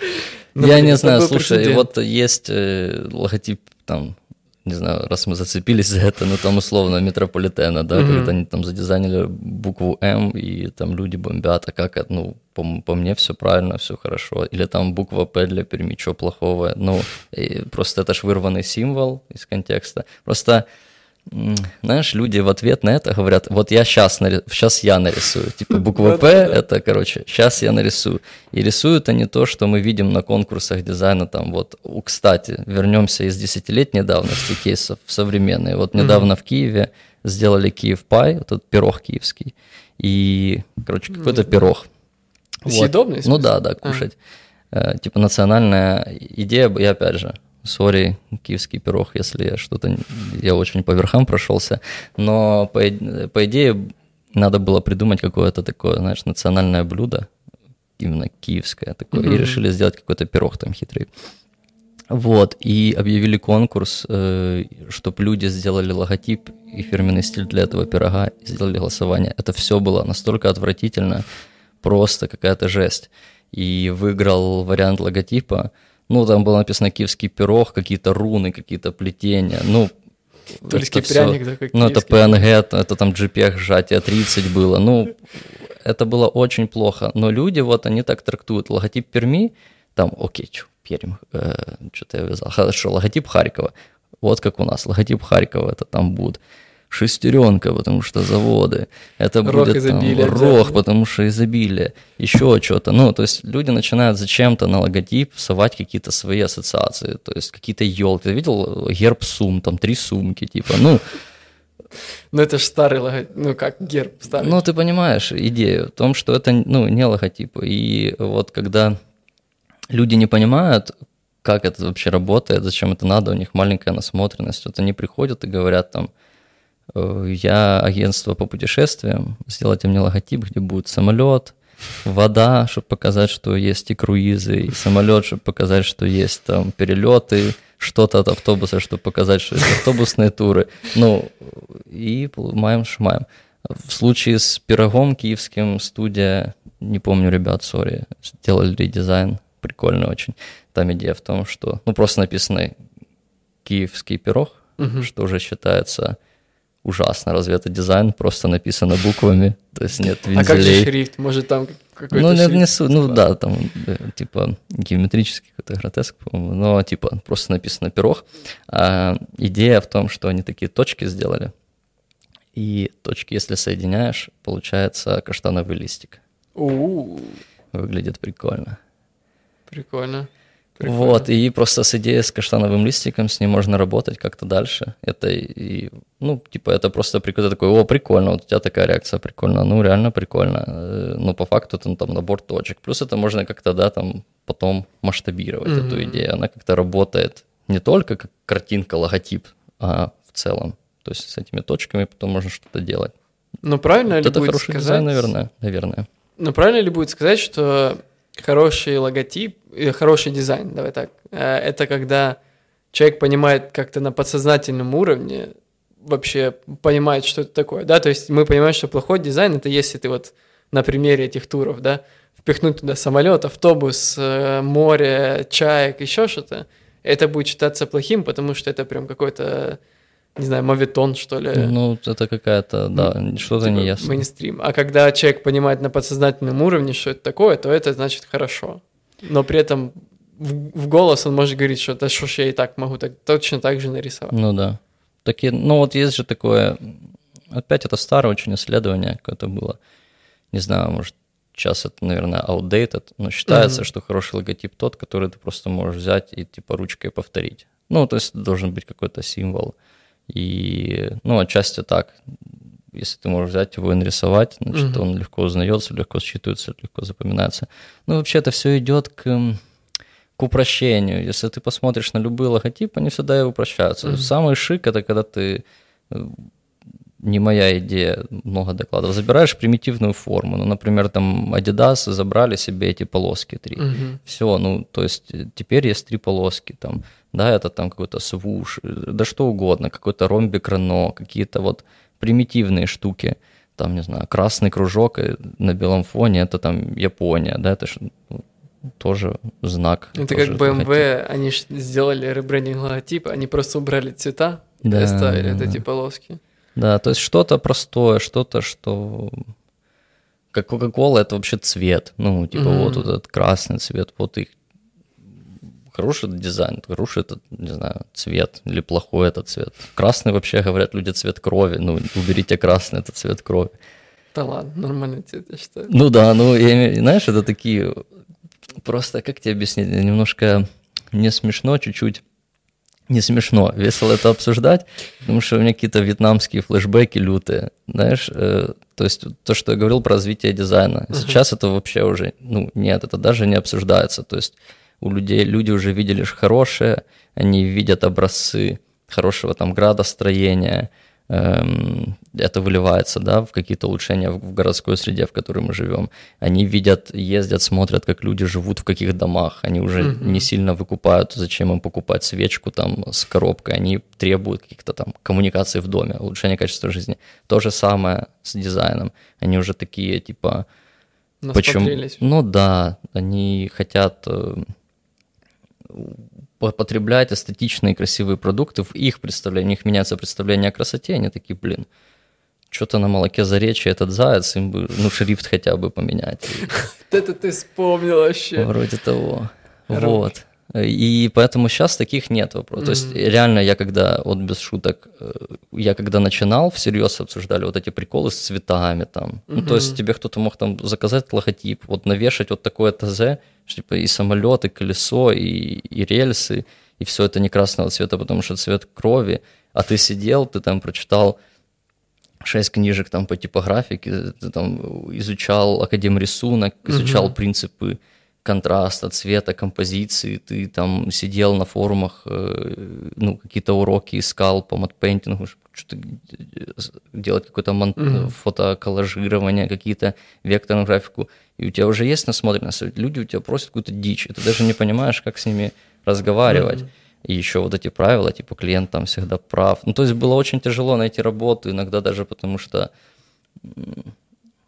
Ну, я не знаю, слушай, вот есть э, логотип там не знаю, раз мы зацепились за это, ну там условно метрополитена, да, mm-hmm. когда они там задизайнили букву М, и там люди бомбят, а как это, ну, по, по мне все правильно, все хорошо. Или там буква П для Перми, что плохого. Ну, просто это ж вырванный символ из контекста. Просто знаешь, люди в ответ на это говорят, вот я сейчас, нарис... сейчас я нарисую. Типа буква П, это, короче, сейчас я нарисую. И рисуют они то, что мы видим на конкурсах дизайна. Там вот, кстати, вернемся из десятилетней давности кейсов в современные. Вот недавно в Киеве сделали Киев Пай, этот пирог киевский. И, короче, какой-то пирог. Съедобный? Вот. Ну да, да, кушать. А. Типа национальная идея, и опять же, сори, киевский пирог, если что-то, я очень по верхам прошелся, но по, по идее надо было придумать какое-то такое, знаешь, национальное блюдо, именно киевское такое, mm-hmm. и решили сделать какой-то пирог там хитрый. Вот, и объявили конкурс, э, чтобы люди сделали логотип и фирменный стиль для этого пирога, и сделали голосование. Это все было настолько отвратительно, просто какая-то жесть. И выиграл вариант логотипа, ну, там было написано киевский пирог, какие-то руны, какие-то плетения. Ну, Тульский пряник, да, как Ну, это PNG, это, это там JPEG сжатие 30 было. Ну, это было очень плохо. Но люди, вот, они так трактуют. Логотип Перми, там, окей, чё, Пермь, э, что-то я вязал. Хорошо, логотип Харькова. Вот как у нас, логотип Харькова, это там будет шестеренка, потому что заводы, это рог будет изобилия, там, рог, потому что изобилие, еще что-то. Ну, то есть люди начинают зачем-то на логотип совать какие-то свои ассоциации, то есть какие-то елки. Ты видел герб сум, там три сумки, типа, ну... Ну, это же старый логотип, ну, как герб старый. Ну, ты понимаешь идею в том, что это, ну, не логотип. И вот когда люди не понимают, как это вообще работает, зачем это надо, у них маленькая насмотренность, вот они приходят и говорят там, Э, я агентство по путешествиям, сделайте мне логотип, где будет самолет, вода, чтобы показать, что есть и круизы, и самолет, чтобы показать, что есть там перелеты, что-то от автобуса, чтобы показать, что есть автобусные туры. Ну, и маем шмаем. В случае с пирогом киевским студия, не помню, ребят, сори, сделали редизайн, прикольно очень. Там идея в том, что, ну, просто написано киевский пирог, угу. что уже считается ужасно. Разве дизайн? Просто написано буквами, то есть нет вензелей. А как же шрифт? Может, там какой-то Ну? Не, су... ну да, там э, типа геометрический какой-то гротеск, по-моему, но типа просто написано пирог. А идея в том, что они такие точки сделали, и точки, если соединяешь, получается каштановый листик. У-у-у. Выглядит прикольно. Прикольно. Прикольно. Вот, и просто с идеей с каштановым листиком, с ней можно работать как-то дальше. Это, и, ну, типа, это просто прикольно, такой, о, прикольно, вот у тебя такая реакция, прикольно, ну, реально прикольно. Э, но по факту это ну, там набор точек. Плюс это можно как-то, да, там, потом масштабировать mm-hmm. эту идею. Она как-то работает не только как картинка, логотип, а в целом. То есть с этими точками потом можно что-то делать. Ну, правильно вот ли это будет хороший сказать... дизайн, наверное, наверное. Ну, правильно ли будет сказать, что хороший логотип, э, хороший дизайн, давай так, э, это когда человек понимает как-то на подсознательном уровне, вообще понимает, что это такое, да, то есть мы понимаем, что плохой дизайн это если ты вот на примере этих туров, да, впихнуть туда самолет, автобус, э, море, чаек, еще что-то, это будет считаться плохим, потому что это прям какой-то не знаю, мовитон, что ли. Ну, это какая-то, да, ну, что-то типа неясно. Мейнстрим. А когда человек понимает на подсознательном уровне, что это такое, то это значит хорошо. Но при этом в, в голос он может говорить, что да что ж я и так могу так, точно так же нарисовать. Ну да. Такие, ну вот есть же такое, опять это старое очень исследование какое-то было. Не знаю, может, сейчас это, наверное, outdated, но считается, mm-hmm. что хороший логотип тот, который ты просто можешь взять и типа ручкой повторить. Ну, то есть должен быть какой-то символ. И, ну, отчасти так. Если ты можешь взять его и нарисовать, значит, mm-hmm. он легко узнается, легко считывается, легко запоминается. Ну, вообще это все идет к, к упрощению. Если ты посмотришь на любые логотипы, они всегда и упрощаются. Mm-hmm. Самый шик это когда ты э, не моя идея, много докладов. Забираешь примитивную форму. Ну, например, там Adidas забрали себе эти полоски три. Угу. Все, ну, то есть э, теперь есть три полоски. Там, да, это там какой-то свуш, э, да что угодно, какой-то ромбик Рено, какие-то вот примитивные штуки. Там, не знаю, красный кружок э, на белом фоне, это там Япония, да, это же тоже знак. Это тоже как BMW, логотип. они сделали ребрендинг логотипа, они просто убрали цвета да, и оставили да. эти полоски. Да, то есть что-то простое, что-то, что... Как Кока-Кола — это вообще цвет. Ну, типа mm-hmm. вот этот красный цвет, вот их хороший дизайн, хороший этот, не знаю, цвет или плохой этот цвет. Красный вообще, говорят люди, цвет крови. Ну, уберите красный, это цвет крови. Да ладно, нормальный цвет, я считаю. Ну да, ну, я, знаешь, это такие, просто, как тебе объяснить, немножко не смешно чуть-чуть, не смешно, весело это обсуждать, потому что у меня какие-то вьетнамские флешбеки лютые, знаешь, э, то есть то, что я говорил про развитие дизайна. Сейчас uh-huh. это вообще уже, ну, нет, это даже не обсуждается, то есть у людей, люди уже видели хорошее, они видят образцы хорошего там градостроения, Эм, это выливается, да, в какие-то улучшения в городской среде, в которой мы живем. Они видят, ездят, смотрят, как люди живут в каких домах. Они уже mm-hmm. не сильно выкупают, зачем им покупать свечку там с коробкой. Они требуют каких-то там коммуникаций в доме, улучшения качества жизни. То же самое с дизайном. Они уже такие, типа... Почему? Ну да, они хотят потребляют эстетичные красивые продукты, в их представлении, у них меняется представление о красоте, они такие, блин, что-то на молоке заречья этот заяц, им бы, ну, шрифт хотя бы поменять. (laughs) Это ты вспомнил вообще. Вроде того. Вот. И поэтому сейчас таких нет вопросов. Mm-hmm. То есть реально я когда, вот без шуток, э, я когда начинал, всерьез обсуждали вот эти приколы с цветами там. Mm-hmm. Ну, то есть тебе кто-то мог там заказать логотип, вот навешать вот такое ТЗ, что, типа и самолет, и колесо, и, и рельсы, и все это не красного цвета, потому что цвет крови, а ты сидел, ты там прочитал шесть книжек там по типографике, ты там изучал академ-рисунок, изучал mm-hmm. принципы контраста, цвета, композиции, ты там сидел на форумах, э, ну, какие-то уроки искал по матпейнтингу, что-то делать какое-то мон... mm-hmm. фотоколлажирование, какие-то векторную графику, и у тебя уже есть насмотренность, люди у тебя просят какую-то дичь, и ты даже не понимаешь, как с ними разговаривать. Mm-hmm. И еще вот эти правила, типа клиент там всегда прав. Ну, то есть было очень тяжело найти работу, иногда даже потому что,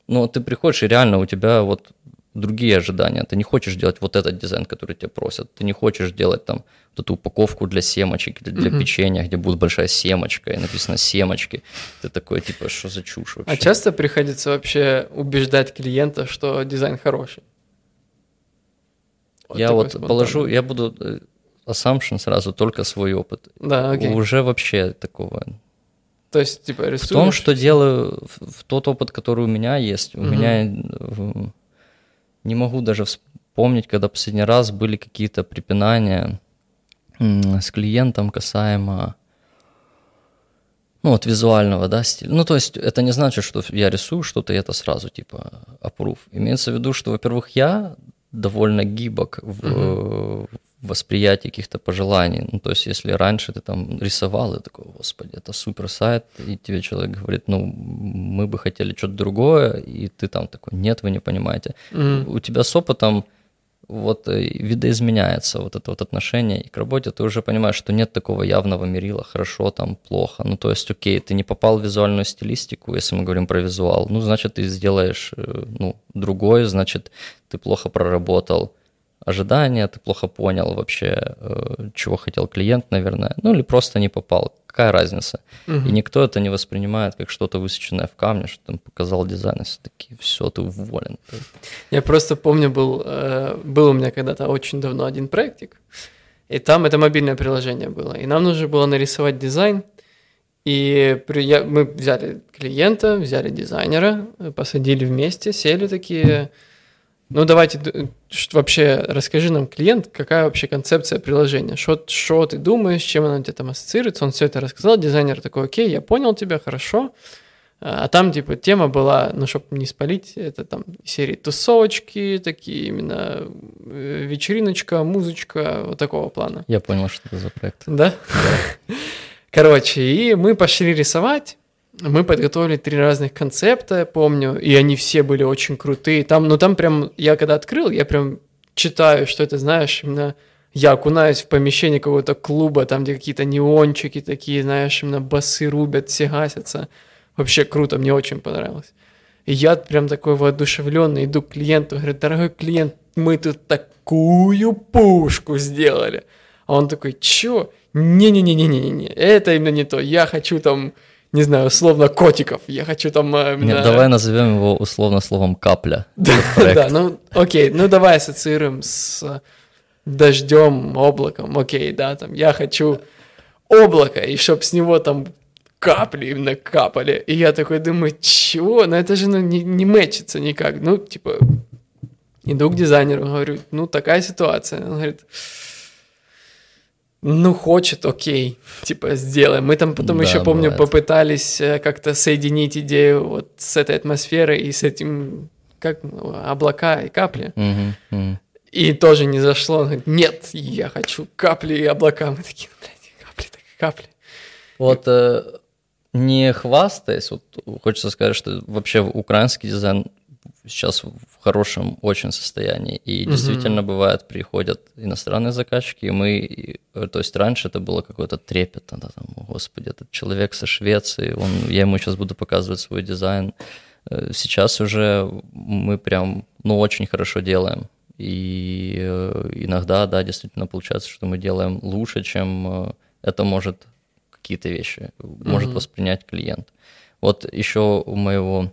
ну, ты приходишь, и реально у тебя вот другие ожидания. Ты не хочешь делать вот этот дизайн, который тебя просят. Ты не хочешь делать там вот эту упаковку для семочек, для, для mm-hmm. печенья, где будет большая семочка, и написано семочки. Ты такой, типа, что за чушь вообще? А часто приходится вообще убеждать клиента, что дизайн хороший? Вот я вот спонтанный. положу, я буду э, assumption сразу только свой опыт. Да, окей. Уже вообще такого то есть, типа, рисуешь? В том, что делаю, в, в тот опыт, который у меня есть, у угу. меня не могу даже вспомнить, когда последний раз были какие-то препинания с клиентом касаемо ну, вот визуального, да, стиля. Ну, то есть это не значит, что я рисую что-то, и это сразу, типа, approve. Имеется в виду, что, во-первых, я довольно гибок в, uh-huh восприятие каких-то пожеланий. Ну, то есть, если раньше ты там рисовал, и такой, господи, это супер сайт, и тебе человек говорит, ну, мы бы хотели что-то другое, и ты там такой, нет, вы не понимаете. Mm-hmm. У тебя с опытом вот э, видоизменяется вот это вот отношение и к работе, ты уже понимаешь, что нет такого явного мерила, хорошо там, плохо. Ну, то есть, окей, ты не попал в визуальную стилистику, если мы говорим про визуал, ну, значит, ты сделаешь, э, ну, другой, значит, ты плохо проработал ожидания, ты плохо понял вообще, э, чего хотел клиент, наверное, ну или просто не попал. Какая разница? Угу. И никто это не воспринимает как что-то высеченное в камне, что там показал дизайн, и все таки все, ты уволен. Я просто помню, был, э, был у меня когда-то очень давно один проектик, и там это мобильное приложение было, и нам нужно было нарисовать дизайн, и при, я, мы взяли клиента, взяли дизайнера, посадили вместе, сели такие, ну, давайте вообще расскажи нам, клиент, какая вообще концепция приложения, что, ты думаешь, чем она у тебя там ассоциируется, он все это рассказал, дизайнер такой, окей, я понял тебя, хорошо, а там, типа, тема была, ну, чтобы не спалить, это там серии тусовочки, такие именно э, вечериночка, музычка, вот такого плана. Я понял, что это за проект. Да? Да. (laughs) Короче, и мы пошли рисовать, мы подготовили три разных концепта, помню, и они все были очень крутые. Там, ну там прям, я когда открыл, я прям читаю, что это, знаешь, именно я окунаюсь в помещение какого-то клуба, там, где какие-то неончики такие, знаешь, именно басы рубят, все гасятся. Вообще круто, мне очень понравилось. И я прям такой воодушевленный иду к клиенту, говорю, дорогой клиент, мы тут такую пушку сделали. А он такой, чё? Не-не-не-не-не-не, это именно не то, я хочу там не знаю, условно котиков. Я хочу там... Э, именно... Нет, давай назовем его условно словом капля. (laughs) Да, да, ну окей, ну давай ассоциируем с дождем, облаком, окей, да, там, я хочу облако, и чтоб с него там капли именно капали. И я такой думаю, чего? Ну это же ну, не, не мэчится никак. Ну, типа, иду к дизайнеру, говорю, ну такая ситуация. Он говорит, ну, хочет, окей, типа, сделаем. Мы там потом да, еще, помню, бывает. попытались э, как-то соединить идею вот с этой атмосферой и с этим, как, облака и капли. Угу, угу. И тоже не зашло. Он говорит, нет, я хочу капли и облака. Мы такие, блядь, капли, так капли. Вот э, не хвастаясь, вот хочется сказать, что вообще украинский дизайн сейчас в хорошем очень состоянии. И угу. действительно бывает, приходят иностранные заказчики, и мы, то есть раньше это было какой-то трепет, да, там, господи, этот человек со Швеции, он, я ему сейчас буду показывать свой дизайн. Э, сейчас уже мы прям, ну, очень хорошо делаем. И э, иногда, да, действительно получается, что мы делаем лучше, чем э, это может какие-то вещи, может mm-hmm. воспринять клиент. Вот еще у моего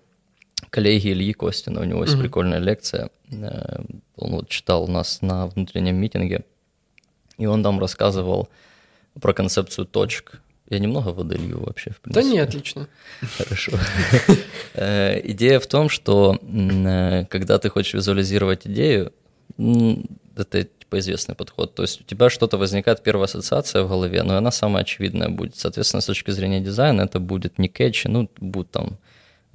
коллеги Ильи Костина, у него есть mm-hmm. прикольная лекция, э, он вот читал у нас на внутреннем митинге, и он там рассказывал про концепцию точек. Я немного водолью вообще, в принципе. Да не, отлично. Хорошо. Э, идея в том, что э, когда ты хочешь визуализировать идею, это типа известный подход. То есть у тебя что-то возникает, первая ассоциация в голове, но она самая очевидная будет. Соответственно, с точки зрения дизайна это будет не кетчи, ну, будет там,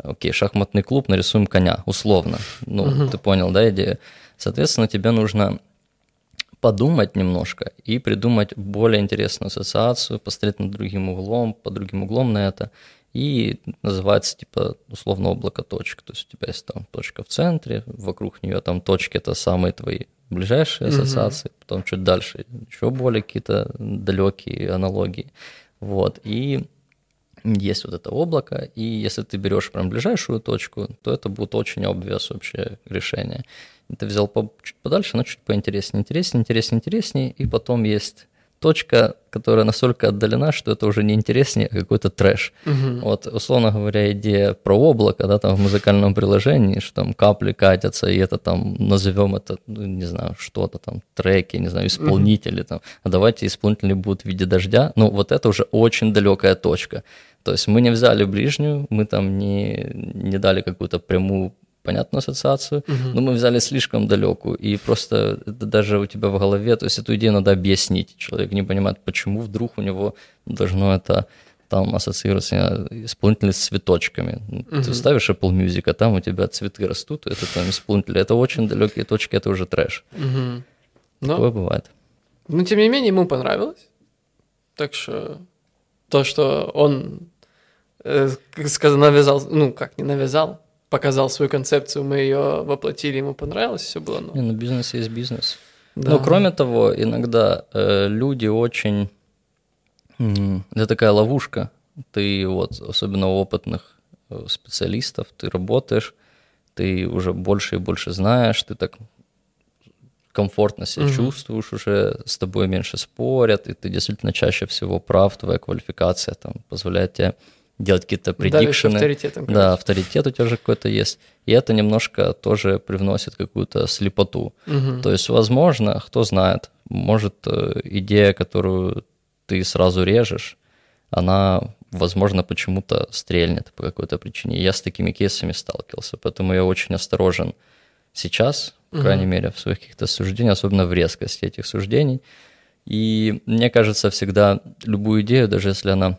окей, шахматный клуб, нарисуем коня, условно. Ну, угу. ты понял, да, идею? Соответственно, тебе нужно подумать немножко и придумать более интересную ассоциацию, посмотреть над другим углом, по другим углом на это. И называется типа условно облако точек. То есть у тебя есть там точка в центре, вокруг нее там точки это самые твои ближайшие ассоциации, угу. потом чуть дальше еще более какие-то далекие аналогии. Вот. И есть вот это облако, и если ты берешь прям ближайшую точку, то это будет очень обвес вообще решение. Ты взял по, чуть подальше, но чуть поинтереснее, интереснее, интереснее, интереснее, и потом есть точка, которая настолько отдалена, что это уже не интереснее, а какой-то трэш. Угу. Вот, условно говоря, идея про облако, да, там в музыкальном приложении, что там капли катятся, и это там, назовем это, ну, не знаю, что-то там, треки, не знаю, исполнители угу. там, а давайте исполнители будут в виде дождя, ну, вот это уже очень далекая точка. То есть мы не взяли ближнюю, мы там не, не дали какую-то прямую понятную ассоциацию, угу. но мы взяли слишком далекую, и просто это даже у тебя в голове, то есть эту идею надо объяснить. Человек не понимает, почему вдруг у него должно это там ассоциироваться исполнители с цветочками. Угу. Ты ставишь Apple Music, а там у тебя цветы растут, это там исполнители. Это очень далекие точки, это уже трэш. Угу. Но, Такое бывает. Но тем не менее ему понравилось. Так что то, что он э, сказал, навязал, ну как не навязал, показал свою концепцию, мы ее воплотили, ему понравилось, все было. Ну, не, ну бизнес есть бизнес. Да. Но кроме того, иногда э, люди очень... Это такая ловушка. Ты вот, особенно у опытных э, специалистов, ты работаешь, ты уже больше и больше знаешь, ты так комфортно себя угу. чувствуешь уже, с тобой меньше спорят, и ты действительно чаще всего прав, твоя квалификация там позволяет тебе делать какие-то предикшены. авторитетом. Да, авторитет у тебя же какой-то есть. И это немножко тоже привносит какую-то слепоту. Угу. То есть, возможно, кто знает, может э, идея, которую ты сразу режешь, она, возможно, почему-то стрельнет по какой-то причине. Я с такими кейсами сталкивался, поэтому я очень осторожен сейчас, по угу. крайней мере, в своих каких-то суждениях, особенно в резкости этих суждений. И мне кажется, всегда любую идею, даже если она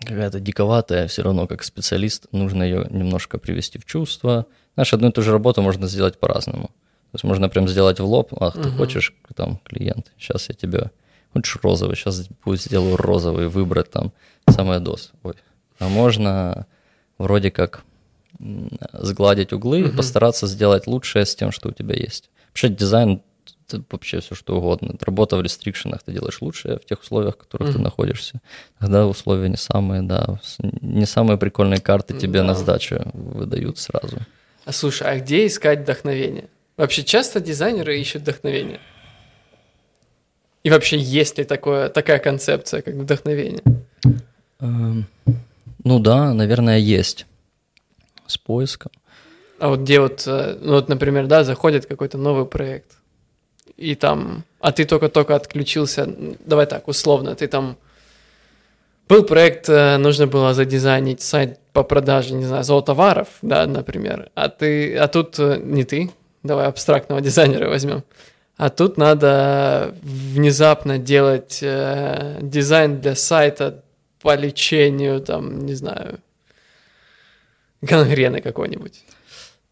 какая-то диковатая, все равно как специалист нужно ее немножко привести в чувство. Знаешь, одну и ту же работу можно сделать по-разному. То есть можно прям сделать в лоб, ах, ты угу. хочешь, там, клиент, сейчас я тебе, хочешь розовый, сейчас будет сделаю розовый, выбрать там самое дос. Ой. А можно вроде как сгладить углы угу. и постараться сделать лучшее с тем, что у тебя есть. Вообще дизайн вообще все что угодно. Работа в рестрикшенах ты делаешь лучше в тех условиях, в которых mm-hmm. ты находишься. Когда условия не самые, да, не самые прикольные карты тебе да. на сдачу выдают сразу. А слушай, а где искать вдохновение? Вообще часто дизайнеры ищут вдохновение. И вообще есть ли такое, такая концепция, как вдохновение? Эм, ну да, наверное, есть. С поиском. А вот где вот, э, ну вот, например, да, заходит какой-то новый проект, и там, а ты только-только отключился, давай так, условно, ты там был проект, э, нужно было задизайнить сайт по продаже, не знаю, золотоваров, да, например, а ты, а тут э, не ты, давай абстрактного (laughs) дизайнера возьмем, а тут надо внезапно делать э, дизайн для сайта по лечению, там, не знаю, гангрены какой-нибудь.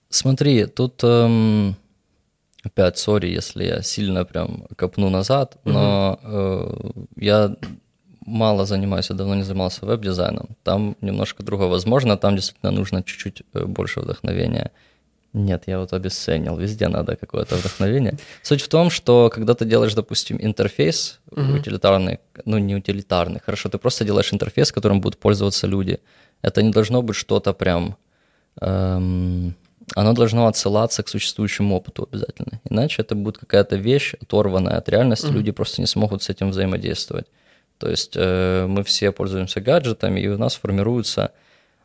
Смотри, тут эм, опять, сори, если я сильно прям копну назад, но э, я мало занимаюсь, я давно не занимался веб-дизайном. Там немножко другое. Возможно, там действительно нужно чуть-чуть э, больше вдохновения. Нет, я вот обесценил. Везде надо какое-то вдохновение. Суть в том, что когда ты делаешь, допустим, интерфейс uh-huh. утилитарный, ну не утилитарный, хорошо, ты просто делаешь интерфейс, которым будут пользоваться люди. Это не должно быть что-то прям... Эм, оно должно отсылаться к существующему опыту обязательно. Иначе это будет какая-то вещь, оторванная от реальности, uh-huh. люди просто не смогут с этим взаимодействовать. То есть э, мы все пользуемся гаджетами, и у нас формируется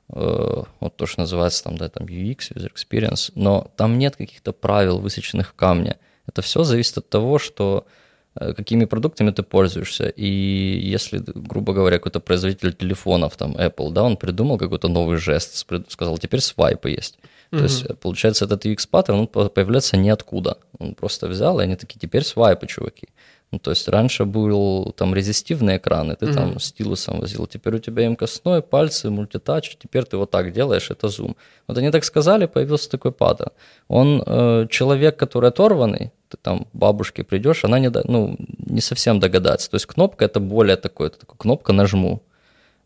э, вот то, что называется там, да, там UX, User Experience, но там нет каких-то правил, высеченных в камне. Это все зависит от того, что какими продуктами ты пользуешься. И если, грубо говоря, какой-то производитель телефонов, там Apple, да, он придумал какой-то новый жест, сказал, теперь свайпы есть. Mm-hmm. То есть, получается, этот UX-паттерн, он появляется ниоткуда. Он просто взял, и они такие, теперь свайпы, чуваки. Ну, то есть раньше был там резистивный экран, и ты mm-hmm. там стилусом возил. Теперь у тебя имкостной, пальцы, мультитач, теперь ты вот так делаешь, это зум. Вот они так сказали, появился такой паттерн. Он э, человек, который оторванный, ты там бабушке придешь, она не, ну, не совсем догадается. То есть кнопка это более такое, это такая кнопка нажму.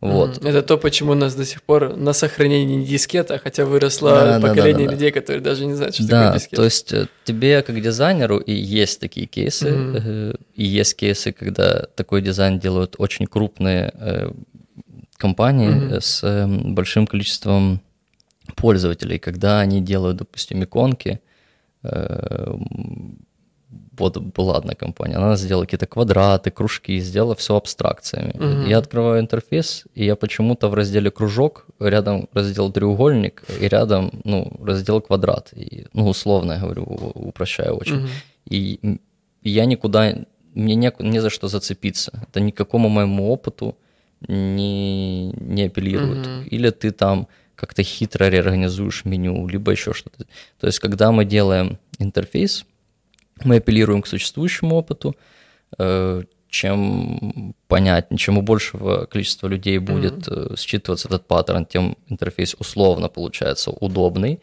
Вот. Это то, почему у нас до сих пор на сохранении не дискета, хотя выросло да, поколение да, да, людей, которые даже не знают, что да, такое дискета. То есть э, тебе как дизайнеру и есть такие кейсы, mm-hmm. и есть кейсы, когда такой дизайн делают очень крупные э, компании mm-hmm. с большим количеством пользователей, когда они делают, допустим, иконки вот была одна компания, она сделала какие-то квадраты, кружки, сделала все абстракциями. Угу. Я открываю интерфейс, и я почему-то в разделе кружок, рядом раздел треугольник, и рядом, ну, раздел квадрат. И, ну, условно я говорю, упрощаю очень. Угу. И, и я никуда, мне не, не за что зацепиться. Это никакому моему опыту не, не апеллирует. Угу. Или ты там как-то хитро реорганизуешь меню, либо еще что-то. То есть, когда мы делаем интерфейс, мы апеллируем к существующему опыту, э, чем понятнее, чем у большего количества людей будет mm-hmm. считываться этот паттерн, тем интерфейс условно получается удобный.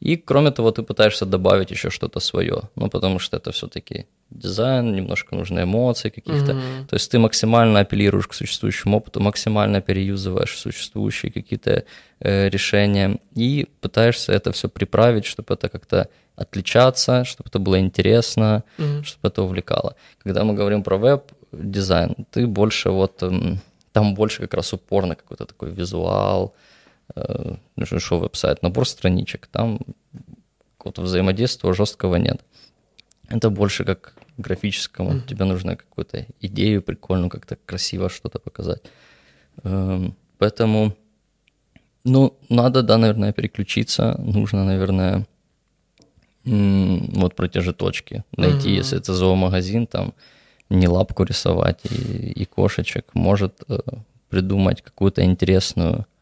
И кроме того, ты пытаешься добавить еще что-то свое, ну потому что это все-таки дизайн, немножко нужны эмоции каких-то. Mm-hmm. То есть ты максимально апеллируешь к существующему опыту, максимально переюзываешь существующие какие-то э, решения и пытаешься это все приправить, чтобы это как-то отличаться, чтобы это было интересно, mm-hmm. чтобы это увлекало. Когда мы говорим про веб-дизайн, ты больше вот эм, там больше как раз упор на какой-то такой визуал, э, ну что веб-сайт, набор страничек, там какого-то взаимодействия жесткого нет. Это больше как графическому, mm-hmm. тебе нужно какую-то идею прикольную, как-то красиво что-то показать. Эм, поэтому, ну, надо, да, наверное, переключиться, нужно, наверное, вот про те же точки найти, mm-hmm. если это зоомагазин, там не лапку рисовать и, и кошечек, может э, придумать какую-то интересную э,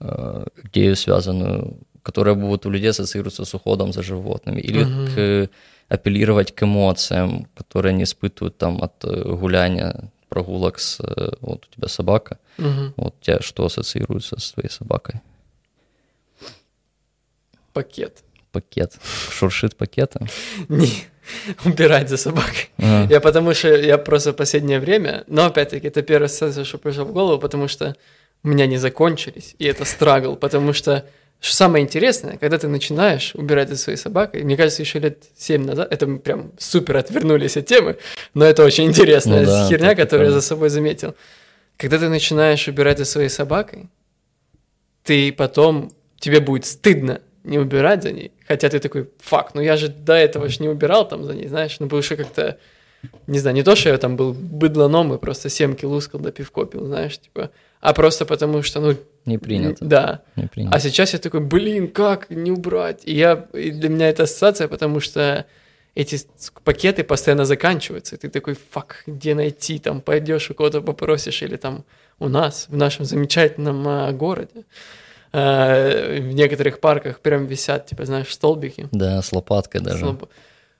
идею, связанную, которая будет у людей ассоциироваться с уходом за животными, или mm-hmm. к, апеллировать к эмоциям, которые они испытывают там от э, гуляния, прогулок с... Э, вот у тебя собака, mm-hmm. вот у тебя что ассоциируется с твоей собакой? Пакет пакет. Шуршит пакетом? (laughs) Не, убирать за собакой. А. Я потому что, я просто в последнее время, но опять-таки это первая ассоциация, что пришло в голову, потому что у меня не закончились, и это страгл, потому что что самое интересное, когда ты начинаешь убирать за своей собакой, мне кажется, еще лет 7 назад, это мы прям супер отвернулись от темы, но это очень интересная ну, да, херня, которую я за собой заметил. Когда ты начинаешь убирать за своей собакой, ты потом, тебе будет стыдно не убирать за ней. Хотя ты такой, факт, ну я же до этого ж не убирал там за ней, знаешь, ну потому что как-то, не знаю, не то, что я там был быдлоном и просто семки лускал да пивко пил, знаешь, типа, а просто потому что, ну... Не принято. Да. Не принято. А сейчас я такой, блин, как не убрать? И, я, и для меня это ассоциация, потому что эти пакеты постоянно заканчиваются, и ты такой, фак, где найти, там, пойдешь у кого-то попросишь, или там у нас, в нашем замечательном а, городе, а, в некоторых парках прям висят, типа, знаешь, столбики. Да, с лопаткой даже. Слоб...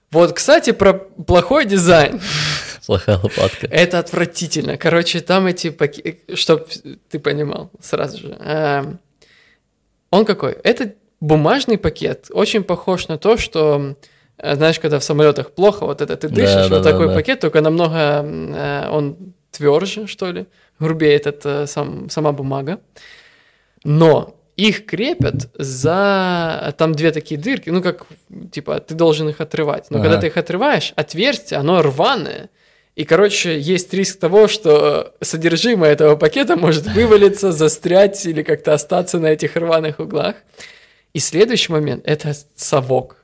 Вот, кстати, про плохой дизайн. (laughs) Плохая лопатка. Это отвратительно. Короче, там эти пакеты, чтоб ты понимал сразу же. А, он какой? Это бумажный пакет, очень похож на то, что э, знаешь, когда в самолетах плохо, вот это ты дышишь, да, вот да, такой да, пакет, только намного э, он тверже, что ли, грубее этот э, сам, сама бумага. Но их крепят за... Там две такие дырки, ну, как, типа, ты должен их отрывать. Но ага. когда ты их отрываешь, отверстие, оно рваное. И, короче, есть риск того, что содержимое этого пакета может вывалиться, застрять или как-то остаться на этих рваных углах. И следующий момент – это совок.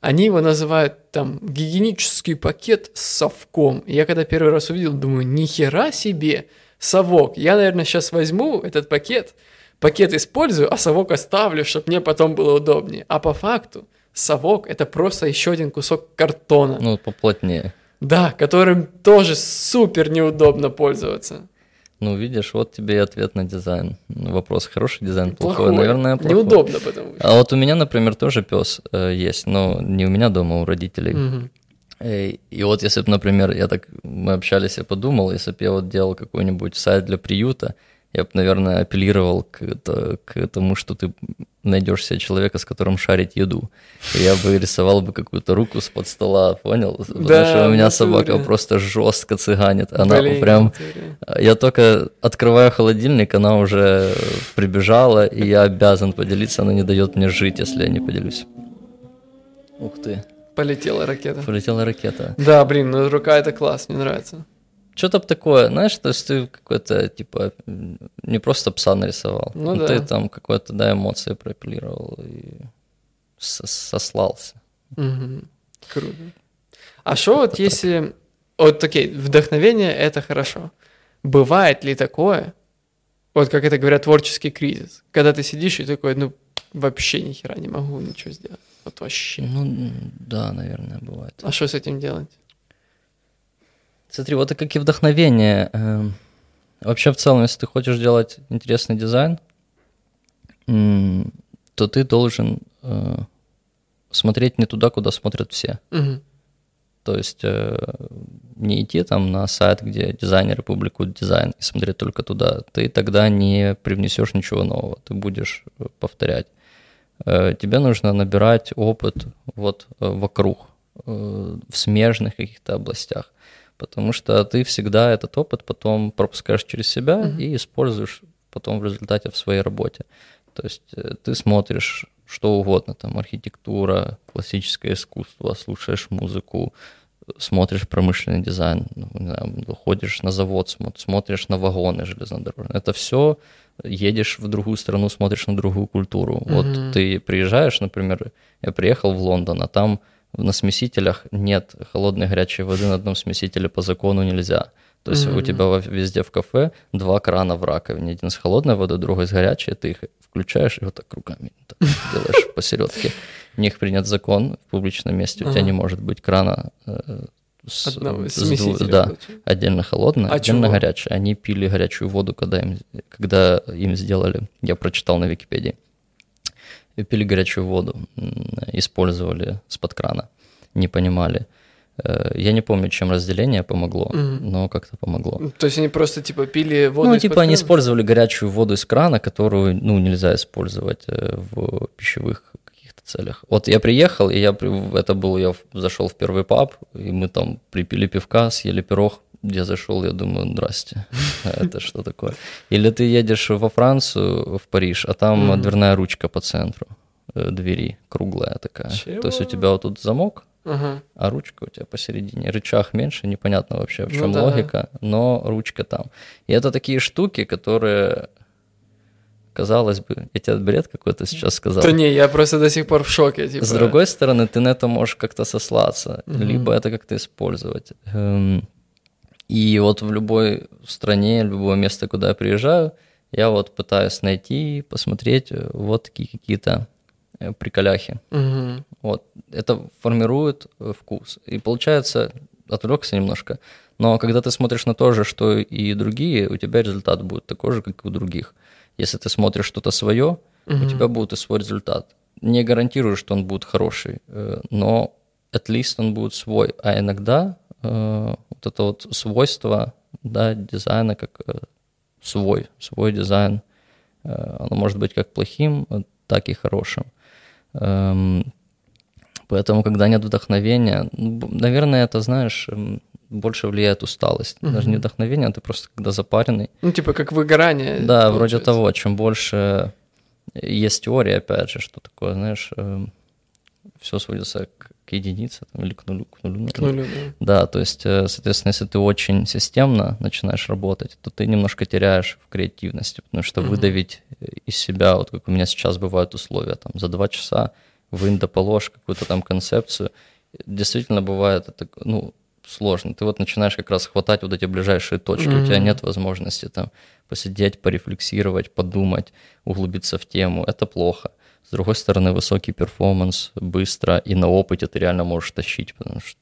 Они его называют там гигиенический пакет с совком. Я когда первый раз увидел, думаю, нихера себе, совок. Я, наверное, сейчас возьму этот пакет, пакет использую, а совок оставлю, чтобы мне потом было удобнее. А по факту совок – это просто еще один кусок картона. Ну, поплотнее. Да, которым тоже супер неудобно пользоваться. Ну, видишь, вот тебе и ответ на дизайн. Вопрос, хороший дизайн, плохой, плохой. наверное, плохой. Неудобно, потому что. А вот у меня, например, тоже пес э, есть, но не у меня дома, а у родителей. Угу. И, и вот если бы, например, я так, мы общались, я подумал, если бы я вот делал какой-нибудь сайт для приюта, я бы, наверное, апеллировал к, это, к тому, что ты найдешь себе человека, с которым шарить еду. Я бы рисовал бы какую-то руку с под стола, понял? Потому да, что у меня собака просто жестко цыганит. Она Блин, прям... Я только открываю холодильник, она уже прибежала, и я обязан поделиться, она не дает мне жить, если я не поделюсь. Ух ты. Полетела ракета. Полетела ракета. Да, блин, ну рука это класс, мне нравится. Что-то такое, знаешь, то есть ты какой-то, типа, не просто пса нарисовал, ну, да. ты там какой-то, да, эмоции пропилировал и сослался. Угу. Круто. А что вот если... Вот, окей, вдохновение — это хорошо. Бывает ли такое, вот как это говорят, творческий кризис, когда ты сидишь и такой, ну, вообще ни хера не могу ничего сделать. Вот вообще. Ну, да, наверное, бывает. А что с этим делать? Смотри, вот как и вдохновение. Эм, вообще, в целом, если ты хочешь делать интересный дизайн, то ты должен э, смотреть не туда, куда смотрят все. Угу. То есть э, не идти там на сайт, где дизайнеры публикуют дизайн, и смотреть только туда. Ты тогда не привнесешь ничего нового, ты будешь э, повторять. Тебе нужно набирать опыт вот вокруг, в смежных каких-то областях потому что ты всегда этот опыт потом пропускаешь через себя mm-hmm. и используешь потом в результате в своей работе. То есть э, ты смотришь что угодно, там архитектура, классическое искусство, слушаешь музыку, смотришь промышленный дизайн, ну, ходишь на завод, смотришь на вагоны железнодорожные. Это все едешь в другую страну, смотришь на другую культуру. Mm-hmm. Вот ты приезжаешь, например, я приехал в Лондон, а там на смесителях нет холодной горячей воды на одном смесителе по закону нельзя. То есть mm-hmm. у тебя везде в кафе два крана в раковине. Один с холодной водой, другой с горячей. Ты их включаешь и вот так руками так делаешь (laughs) посередке. У них принят закон в публичном месте. У тебя не может быть крана э, с, да, отдельно холодная, а отдельно чего? горячая. Они пили горячую воду, когда им, когда им сделали, я прочитал на Википедии пили горячую воду, использовали с-под крана, не понимали. Э, я не помню, чем разделение помогло, mm но как-то помогло. То есть они просто типа пили воду Ну, типа они использовали горячую воду из крана, которую, ну, нельзя использовать э, в пищевых каких-то целях. Вот я приехал, и я, это был, я зашел в первый паб, и мы там припили пивка, съели пирог, я зашел, я думаю, здрасте, это что такое? Или ты едешь во Францию, в Париж, а там mm-hmm. дверная ручка по центру э, двери, круглая такая. Чего? То есть у тебя вот тут замок, uh-huh. а ручка у тебя посередине. Рычаг меньше, непонятно вообще, в чем ну, да. логика, но ручка там. И это такие штуки, которые казалось бы, я тебе бред какой-то сейчас сказал. Да не, я просто до сих пор в шоке. Типа... С другой стороны, ты на это можешь как-то сослаться, угу. либо это как-то использовать. Эм, и вот в любой стране, любое место, куда я приезжаю, я вот пытаюсь найти, посмотреть э, вот такие какие-то э, приколяхи. Мгм. Вот. Это формирует э, вкус. И получается, отвлекся немножко, но когда ты смотришь на то же, что и другие, у тебя результат будет такой же, как и у других. Если ты смотришь что-то свое, у Мгм. тебя будет и свой результат. Не гарантирую, что он будет хороший, но at least он будет свой. А иногда вот это вот свойство да, дизайна как э, свой, свой дизайн, э, оно может быть как плохим, э, так и хорошим. Эм, Поэтому, когда нет вдохновения, ну, наверное, это, знаешь, эм, больше влияет усталость. Даже не вдохновение, а ты просто когда запаренный. Ну, типа как выгорание. Да, вроде того, чем больше есть теория, опять же, что такое, знаешь, все сводится к, к единице там, или к нулю, к нулю. К нулю, да. Да, то есть, э, соответственно, если ты очень системно начинаешь работать, то ты немножко теряешь в креативности, потому что Мгм. выдавить э, из себя, вот как у меня сейчас бывают условия, там, за два часа вынь да положь какую-то там концепцию, действительно бывает это, ну, сложно. Ты вот начинаешь как раз хватать вот эти ближайшие точки, у тебя нет возможности там посидеть, порефлексировать, подумать, углубиться в тему. Это плохо. С другой стороны, высокий перформанс, быстро, и на опыте ты реально можешь тащить, потому что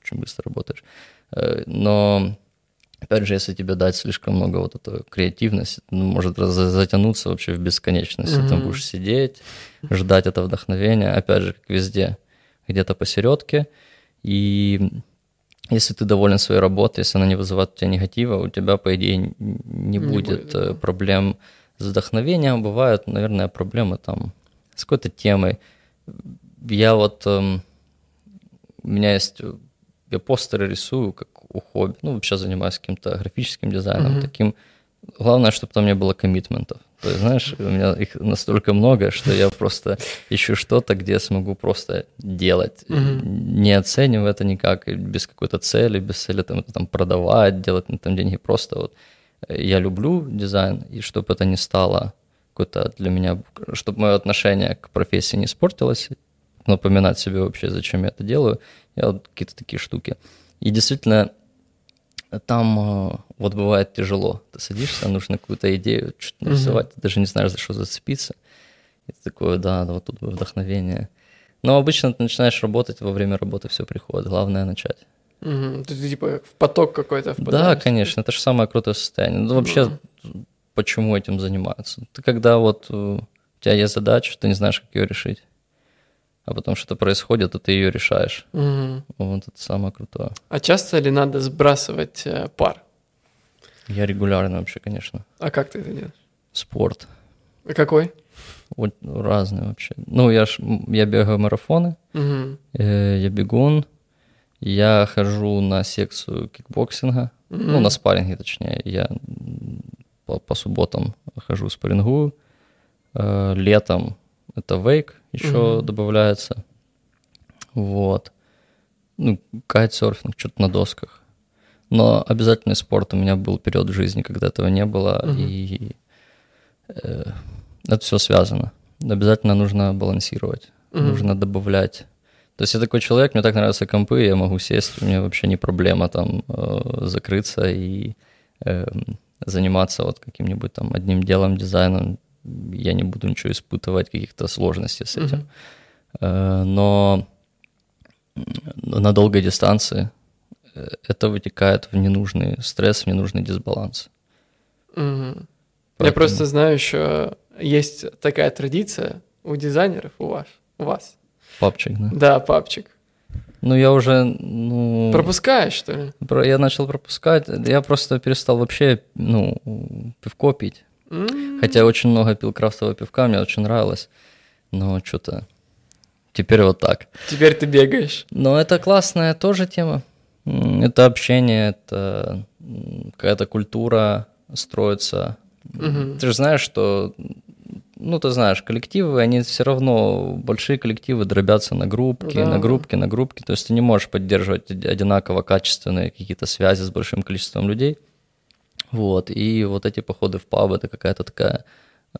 очень быстро работаешь. Э, Но, опять же, если тебе дать слишком много вот этого креативности, ну, может затянуться вообще в бесконечность. Ты там Мгм. будешь сидеть, ждать это вдохновения, опять же, как везде, где-то посередке. И если ты доволен своей работой, если она не вызывает у тебя негатива, у тебя, по идее, не, Не будет, будет, э, проблем с вдохновением. Бывают, наверное, проблемы там с какой-то темой. Я вот... эм, у меня есть... э, Я постеры рисую как у хобби. Ну, вообще занимаюсь каким-то графическим дизайном. Мгм. Таким... Главное, чтобы там не было коммитментов. То есть, знаешь, у меня их настолько много, что я просто ищу что-то, где смогу просто делать, Мгм. не оценивая это никак, без какой-то цели, без цели там, это там продавать, делать на этом деньги. Просто вот э, я люблю дизайн, и чтобы это не стало какой-то для меня, чтобы мое отношение к профессии не испортилось, напоминать себе вообще, зачем я это делаю, я вот какие-то такие штуки. И действительно, там э, вот бывает тяжело. Ты садишься, нужно какую-то идею что-то нарисовать, ты даже не знаешь, за что зацепиться. И ты такой, да, да, вот тут бы вдохновение. Но обычно ты начинаешь работать, во время работы все приходит. Главное начать. Мгм. Ты, ты, типа в поток какой-то Да, впадаешь. конечно, это же самое крутое состояние. Ну, вообще, почему этим занимаются? Ты когда вот э, у тебя есть задача, ты не знаешь, как ее решить. А потом что-то происходит, и ты ее решаешь. Мгм. Вот это самое крутое. А часто ли надо сбрасывать э, пар? Я регулярно вообще, конечно. А как ты это делаешь? Спорт. А какой? Вот разные вообще. Ну, я, ж, я бегаю марафоны, Мгм. э, я бегун, я хожу на секцию кикбоксинга, ну, Мгм. на спарринге, точнее. Я по, по субботам хожу спаррингую. Э, летом это вейк еще Мгм. добавляется. Вот. Ну, кайтсерфинг, что-то на досках. Но обязательный спорт у меня был период в жизни, когда этого не было, Мгм. и э, это все связано. Обязательно нужно балансировать, Мгм. нужно добавлять. То есть я такой человек, мне так нравятся компы, я могу сесть, у меня вообще не проблема там э, закрыться и эм, заниматься вот каким-нибудь там одним делом, дизайном. Я не буду ничего испытывать, каких-то сложностей с этим. Э, но на долгой дистанции э, это вытекает в ненужный стресс, в ненужный дисбаланс. Я Поэтому- просто знаю еще, есть такая традиция у дизайнеров, у вас, у вас. Папчик, да? Да, папчик. Ну, я уже, ну... Пропускаешь, что ли? про- Я начал пропускать, я просто перестал вообще, ну, пивко пить. М. Хотя очень много пил крафтового пивка, мне очень нравилось, но что-то теперь вот так. Теперь ты бегаешь. Но это классная тоже тема. Это общение, это какая-то культура строится. Мгм. Ты же знаешь, что, ну, ты знаешь, коллективы, они все равно, большие коллективы дробятся на группки, Да. на группки, на группки. То есть ты не можешь поддерживать од- одинаково качественные какие-то связи с большим количеством людей. Вот, и вот эти походы в паб, это какая-то такая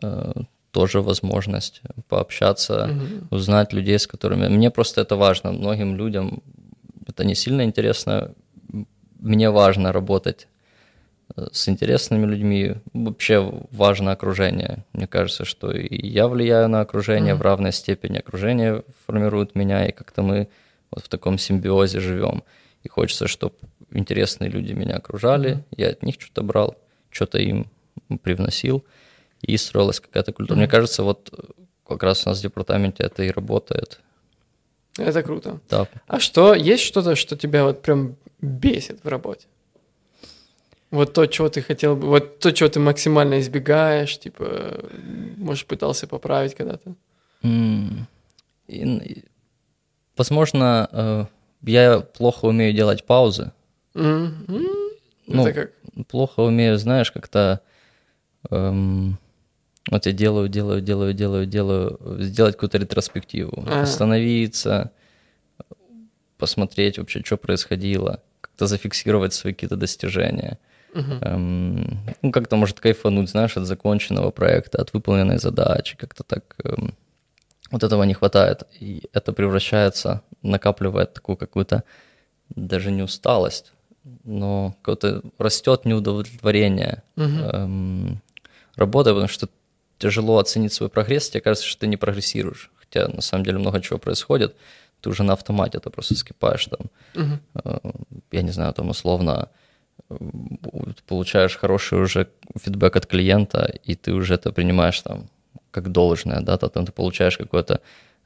э, тоже возможность пообщаться, Мгм. узнать людей, с которыми... Мне просто это важно. Многим людям это не сильно интересно. Мне важно работать с интересными людьми. Вообще важно окружение. Мне кажется, что и я влияю на окружение mm-hmm. в равной степени. Окружение формирует меня, и как-то мы вот в таком симбиозе живем. И хочется, чтобы интересные люди меня окружали, mm-hmm. я от них что-то брал, что-то им привносил, и строилась какая-то культура. Mm-hmm. Мне кажется, вот как раз у нас в департаменте это и работает. Это круто. Да. А что, есть что-то, что тебя вот прям бесит в работе? Вот то, чего ты хотел бы, вот то, чего ты максимально избегаешь, типа, может, пытался поправить когда-то? Mm. И, возможно, э, я плохо умею делать паузы. Mm-hmm. Ну, Это как? плохо умею, знаешь, как-то... Эм, вот я делаю, делаю, делаю, делаю, делаю, сделать какую-то ретроспективу, А. остановиться, посмотреть вообще, что происходило, как-то зафиксировать свои какие-то достижения. Мгм. Эм, ну, как-то, может, кайфануть, знаешь, от законченного проекта, от выполненной задачи, как-то так. эм, вот этого не хватает. И это превращается, накапливает такую какую-то даже не усталость, но какое-то растет неудовлетворение Мгм. эм, работой, потому что тяжело оценить свой прогресс, тебе кажется, что ты не прогрессируешь. Хотя на самом деле много чего происходит, ты уже на автомате, ты просто скипаешь там, Мгм. э, я не знаю, там условно получаешь хороший уже фидбэк от клиента, и ты уже это принимаешь там как должное, да, то там ты получаешь какое-то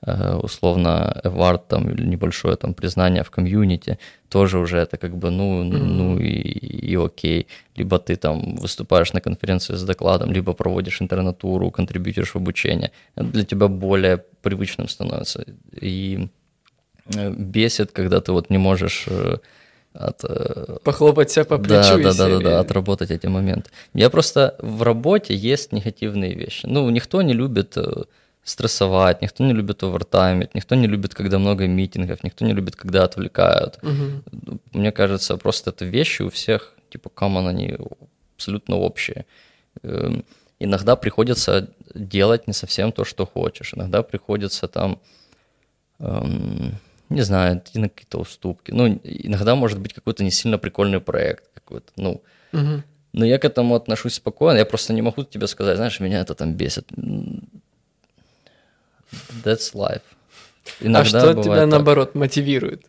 э, условно award там или небольшое там признание в комьюнити, тоже уже это как бы ну, ну и, и окей. Либо ты там выступаешь на конференции с докладом, либо проводишь интернатуру, контрибьютишь в обучение. Это для тебя более привычным становится. И э, бесит, когда ты вот не можешь э, от, э, Похлопать себя по да, плечу. да, да, да, серии. да, отработать эти моменты. Я просто в работе есть негативные вещи. Ну, никто не любит э, стрессовать, никто не любит овертаймить, никто не любит, когда много митингов, никто не любит, когда отвлекают. Мгм. Мне кажется, просто это вещи у всех, типа, common, они абсолютно общие. Эм, Иногда приходится делать не совсем то, что хочешь. Иногда приходится там, эм, не знаю, идти на какие-то уступки. Ну, иногда может быть какой-то не сильно прикольный проект какой-то. Ну, Мгм. но я к этому отношусь спокойно. Я просто не могу тебе сказать, знаешь, меня это там бесит. That's life. А Иногда что бывает тебя, так. наоборот, мотивирует?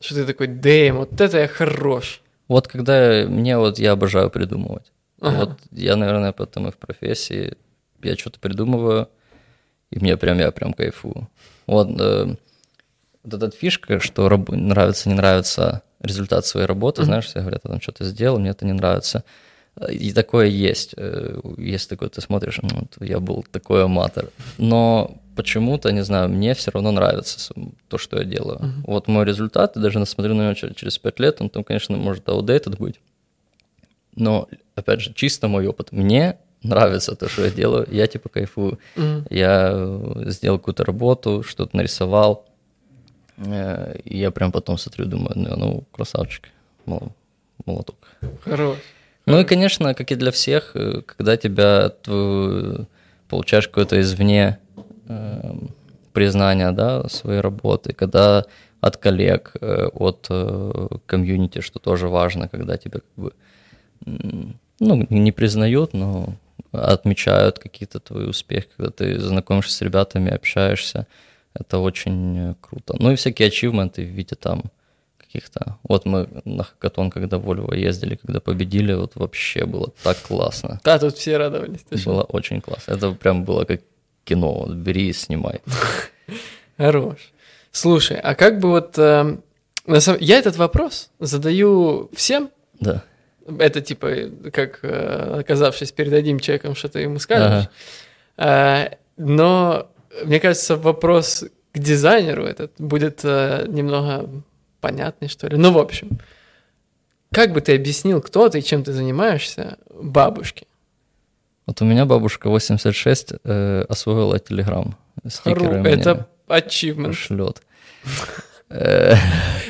Что ты такой, дэм, вот это я хорош. Вот когда мне вот я обожаю придумывать. Ага. Вот я, наверное, поэтому и в профессии я что-то придумываю, и мне прям я прям кайфую. Вот, э, вот эта фишка, что раб- нравится, не нравится результат своей работы, знаешь, все говорят, я там что-то сделал, мне это не нравится. И такое есть. Э, Есть такое, ты смотришь, «Ну, я был такой аматор. Но почему-то, не знаю, мне все равно нравится то, что я делаю. Вот мой результат, даже насмотрю на него чер- через пять лет, он там, конечно, может outdated быть. Но, опять же, чисто мой опыт. Мне нравится то, что я делаю, я типа кайфую. Мгм. Я э, сделал какую-то работу, что-то нарисовал, э, и я прям потом смотрю, думаю, ну, ну красавчик, мол- молоток. Хорош. Ну и, конечно, как и для всех, э, когда тебя тв- получаешь какое-то извне эм, признание да, своей работы, когда от коллег, э, от э, комьюнити, что тоже важно, когда тебя как бы ну, не признают, но отмечают какие-то твои успехи, когда ты знакомишься с ребятами, общаешься, это очень э, круто. Ну и всякие ачивменты в виде там каких-то. Вот мы на хакатон, когда в Вольво ездили, когда победили, вот вообще было так классно. Да, тут все радовались. Было очень классно. Это прям было как кино. Вот бери и снимай. (laughs) Хорош. Слушай, а как бы вот... э, на самом- Я этот вопрос задаю всем. Да. Это типа, как э, оказавшись перед одним человеком, что ты ему скажешь. Э, Но, мне кажется, вопрос к дизайнеру этот будет э, немного понятный, что ли. Ну, в общем, как бы ты объяснил, кто ты и чем ты занимаешься бабушке? Вот у меня бабушка 86 э, освоила Телеграм. Хару, Стикеры мне это achievement. шлет. Э,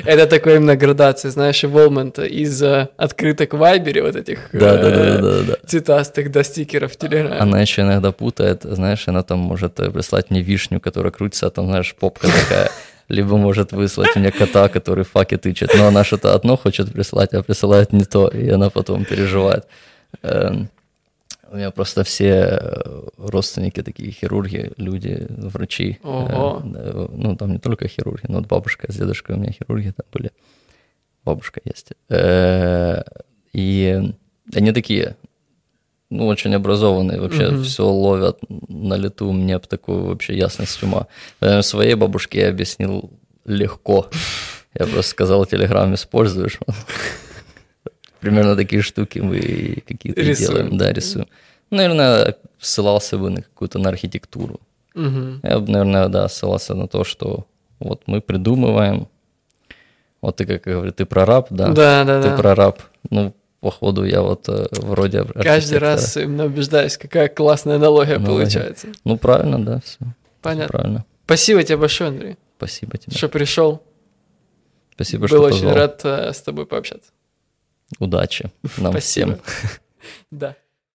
Это такой именно градация, знаешь, evolvement из открыток в Вайбере, вот этих э, цветастых до стикеров в Телеграме. Она еще иногда путает, знаешь, она там может э, прислать мне вишню, которая крутится, а там, знаешь, попка такая. либо может выслать мне кота, который факи тычет. Но она что-то одно хочет прислать, а присылает не то, и она потом переживает. У меня просто все родственники такие хирурги, люди, врачи. Ого. Ну, там не только хирурги, но вот бабушка с дедушкой у меня хирурги там были. Бабушка есть. Э, и они такие, ну, очень образованные, вообще угу. все ловят на лету, у меня такую вообще ясность ума. Наверное, своей бабушке я объяснил легко. Я просто сказал, телеграм используешь. (laughs) Примерно такие штуки мы какие-то делаем, да, рисуем. Наверное, ссылался бы на какую-то на архитектуру. Угу. Я бы, наверное, да, ссылался на то, что вот мы придумываем. Вот ты как говоришь, ты прораб, да? Да, да, ты да. прораб. Ну, походу, я вот э, вроде Каждый раз именно убеждаюсь, какая классная аналогия, аналогия. получается. Ну, правильно, да, все. Понятно. Все правильно. Спасибо тебе большое, Андрей. Спасибо тебе. Что пришел. Спасибо, Был что очень позвал. рад э, с тобой пообщаться. Удачи нам Спасибо. всем. (laughs) Да.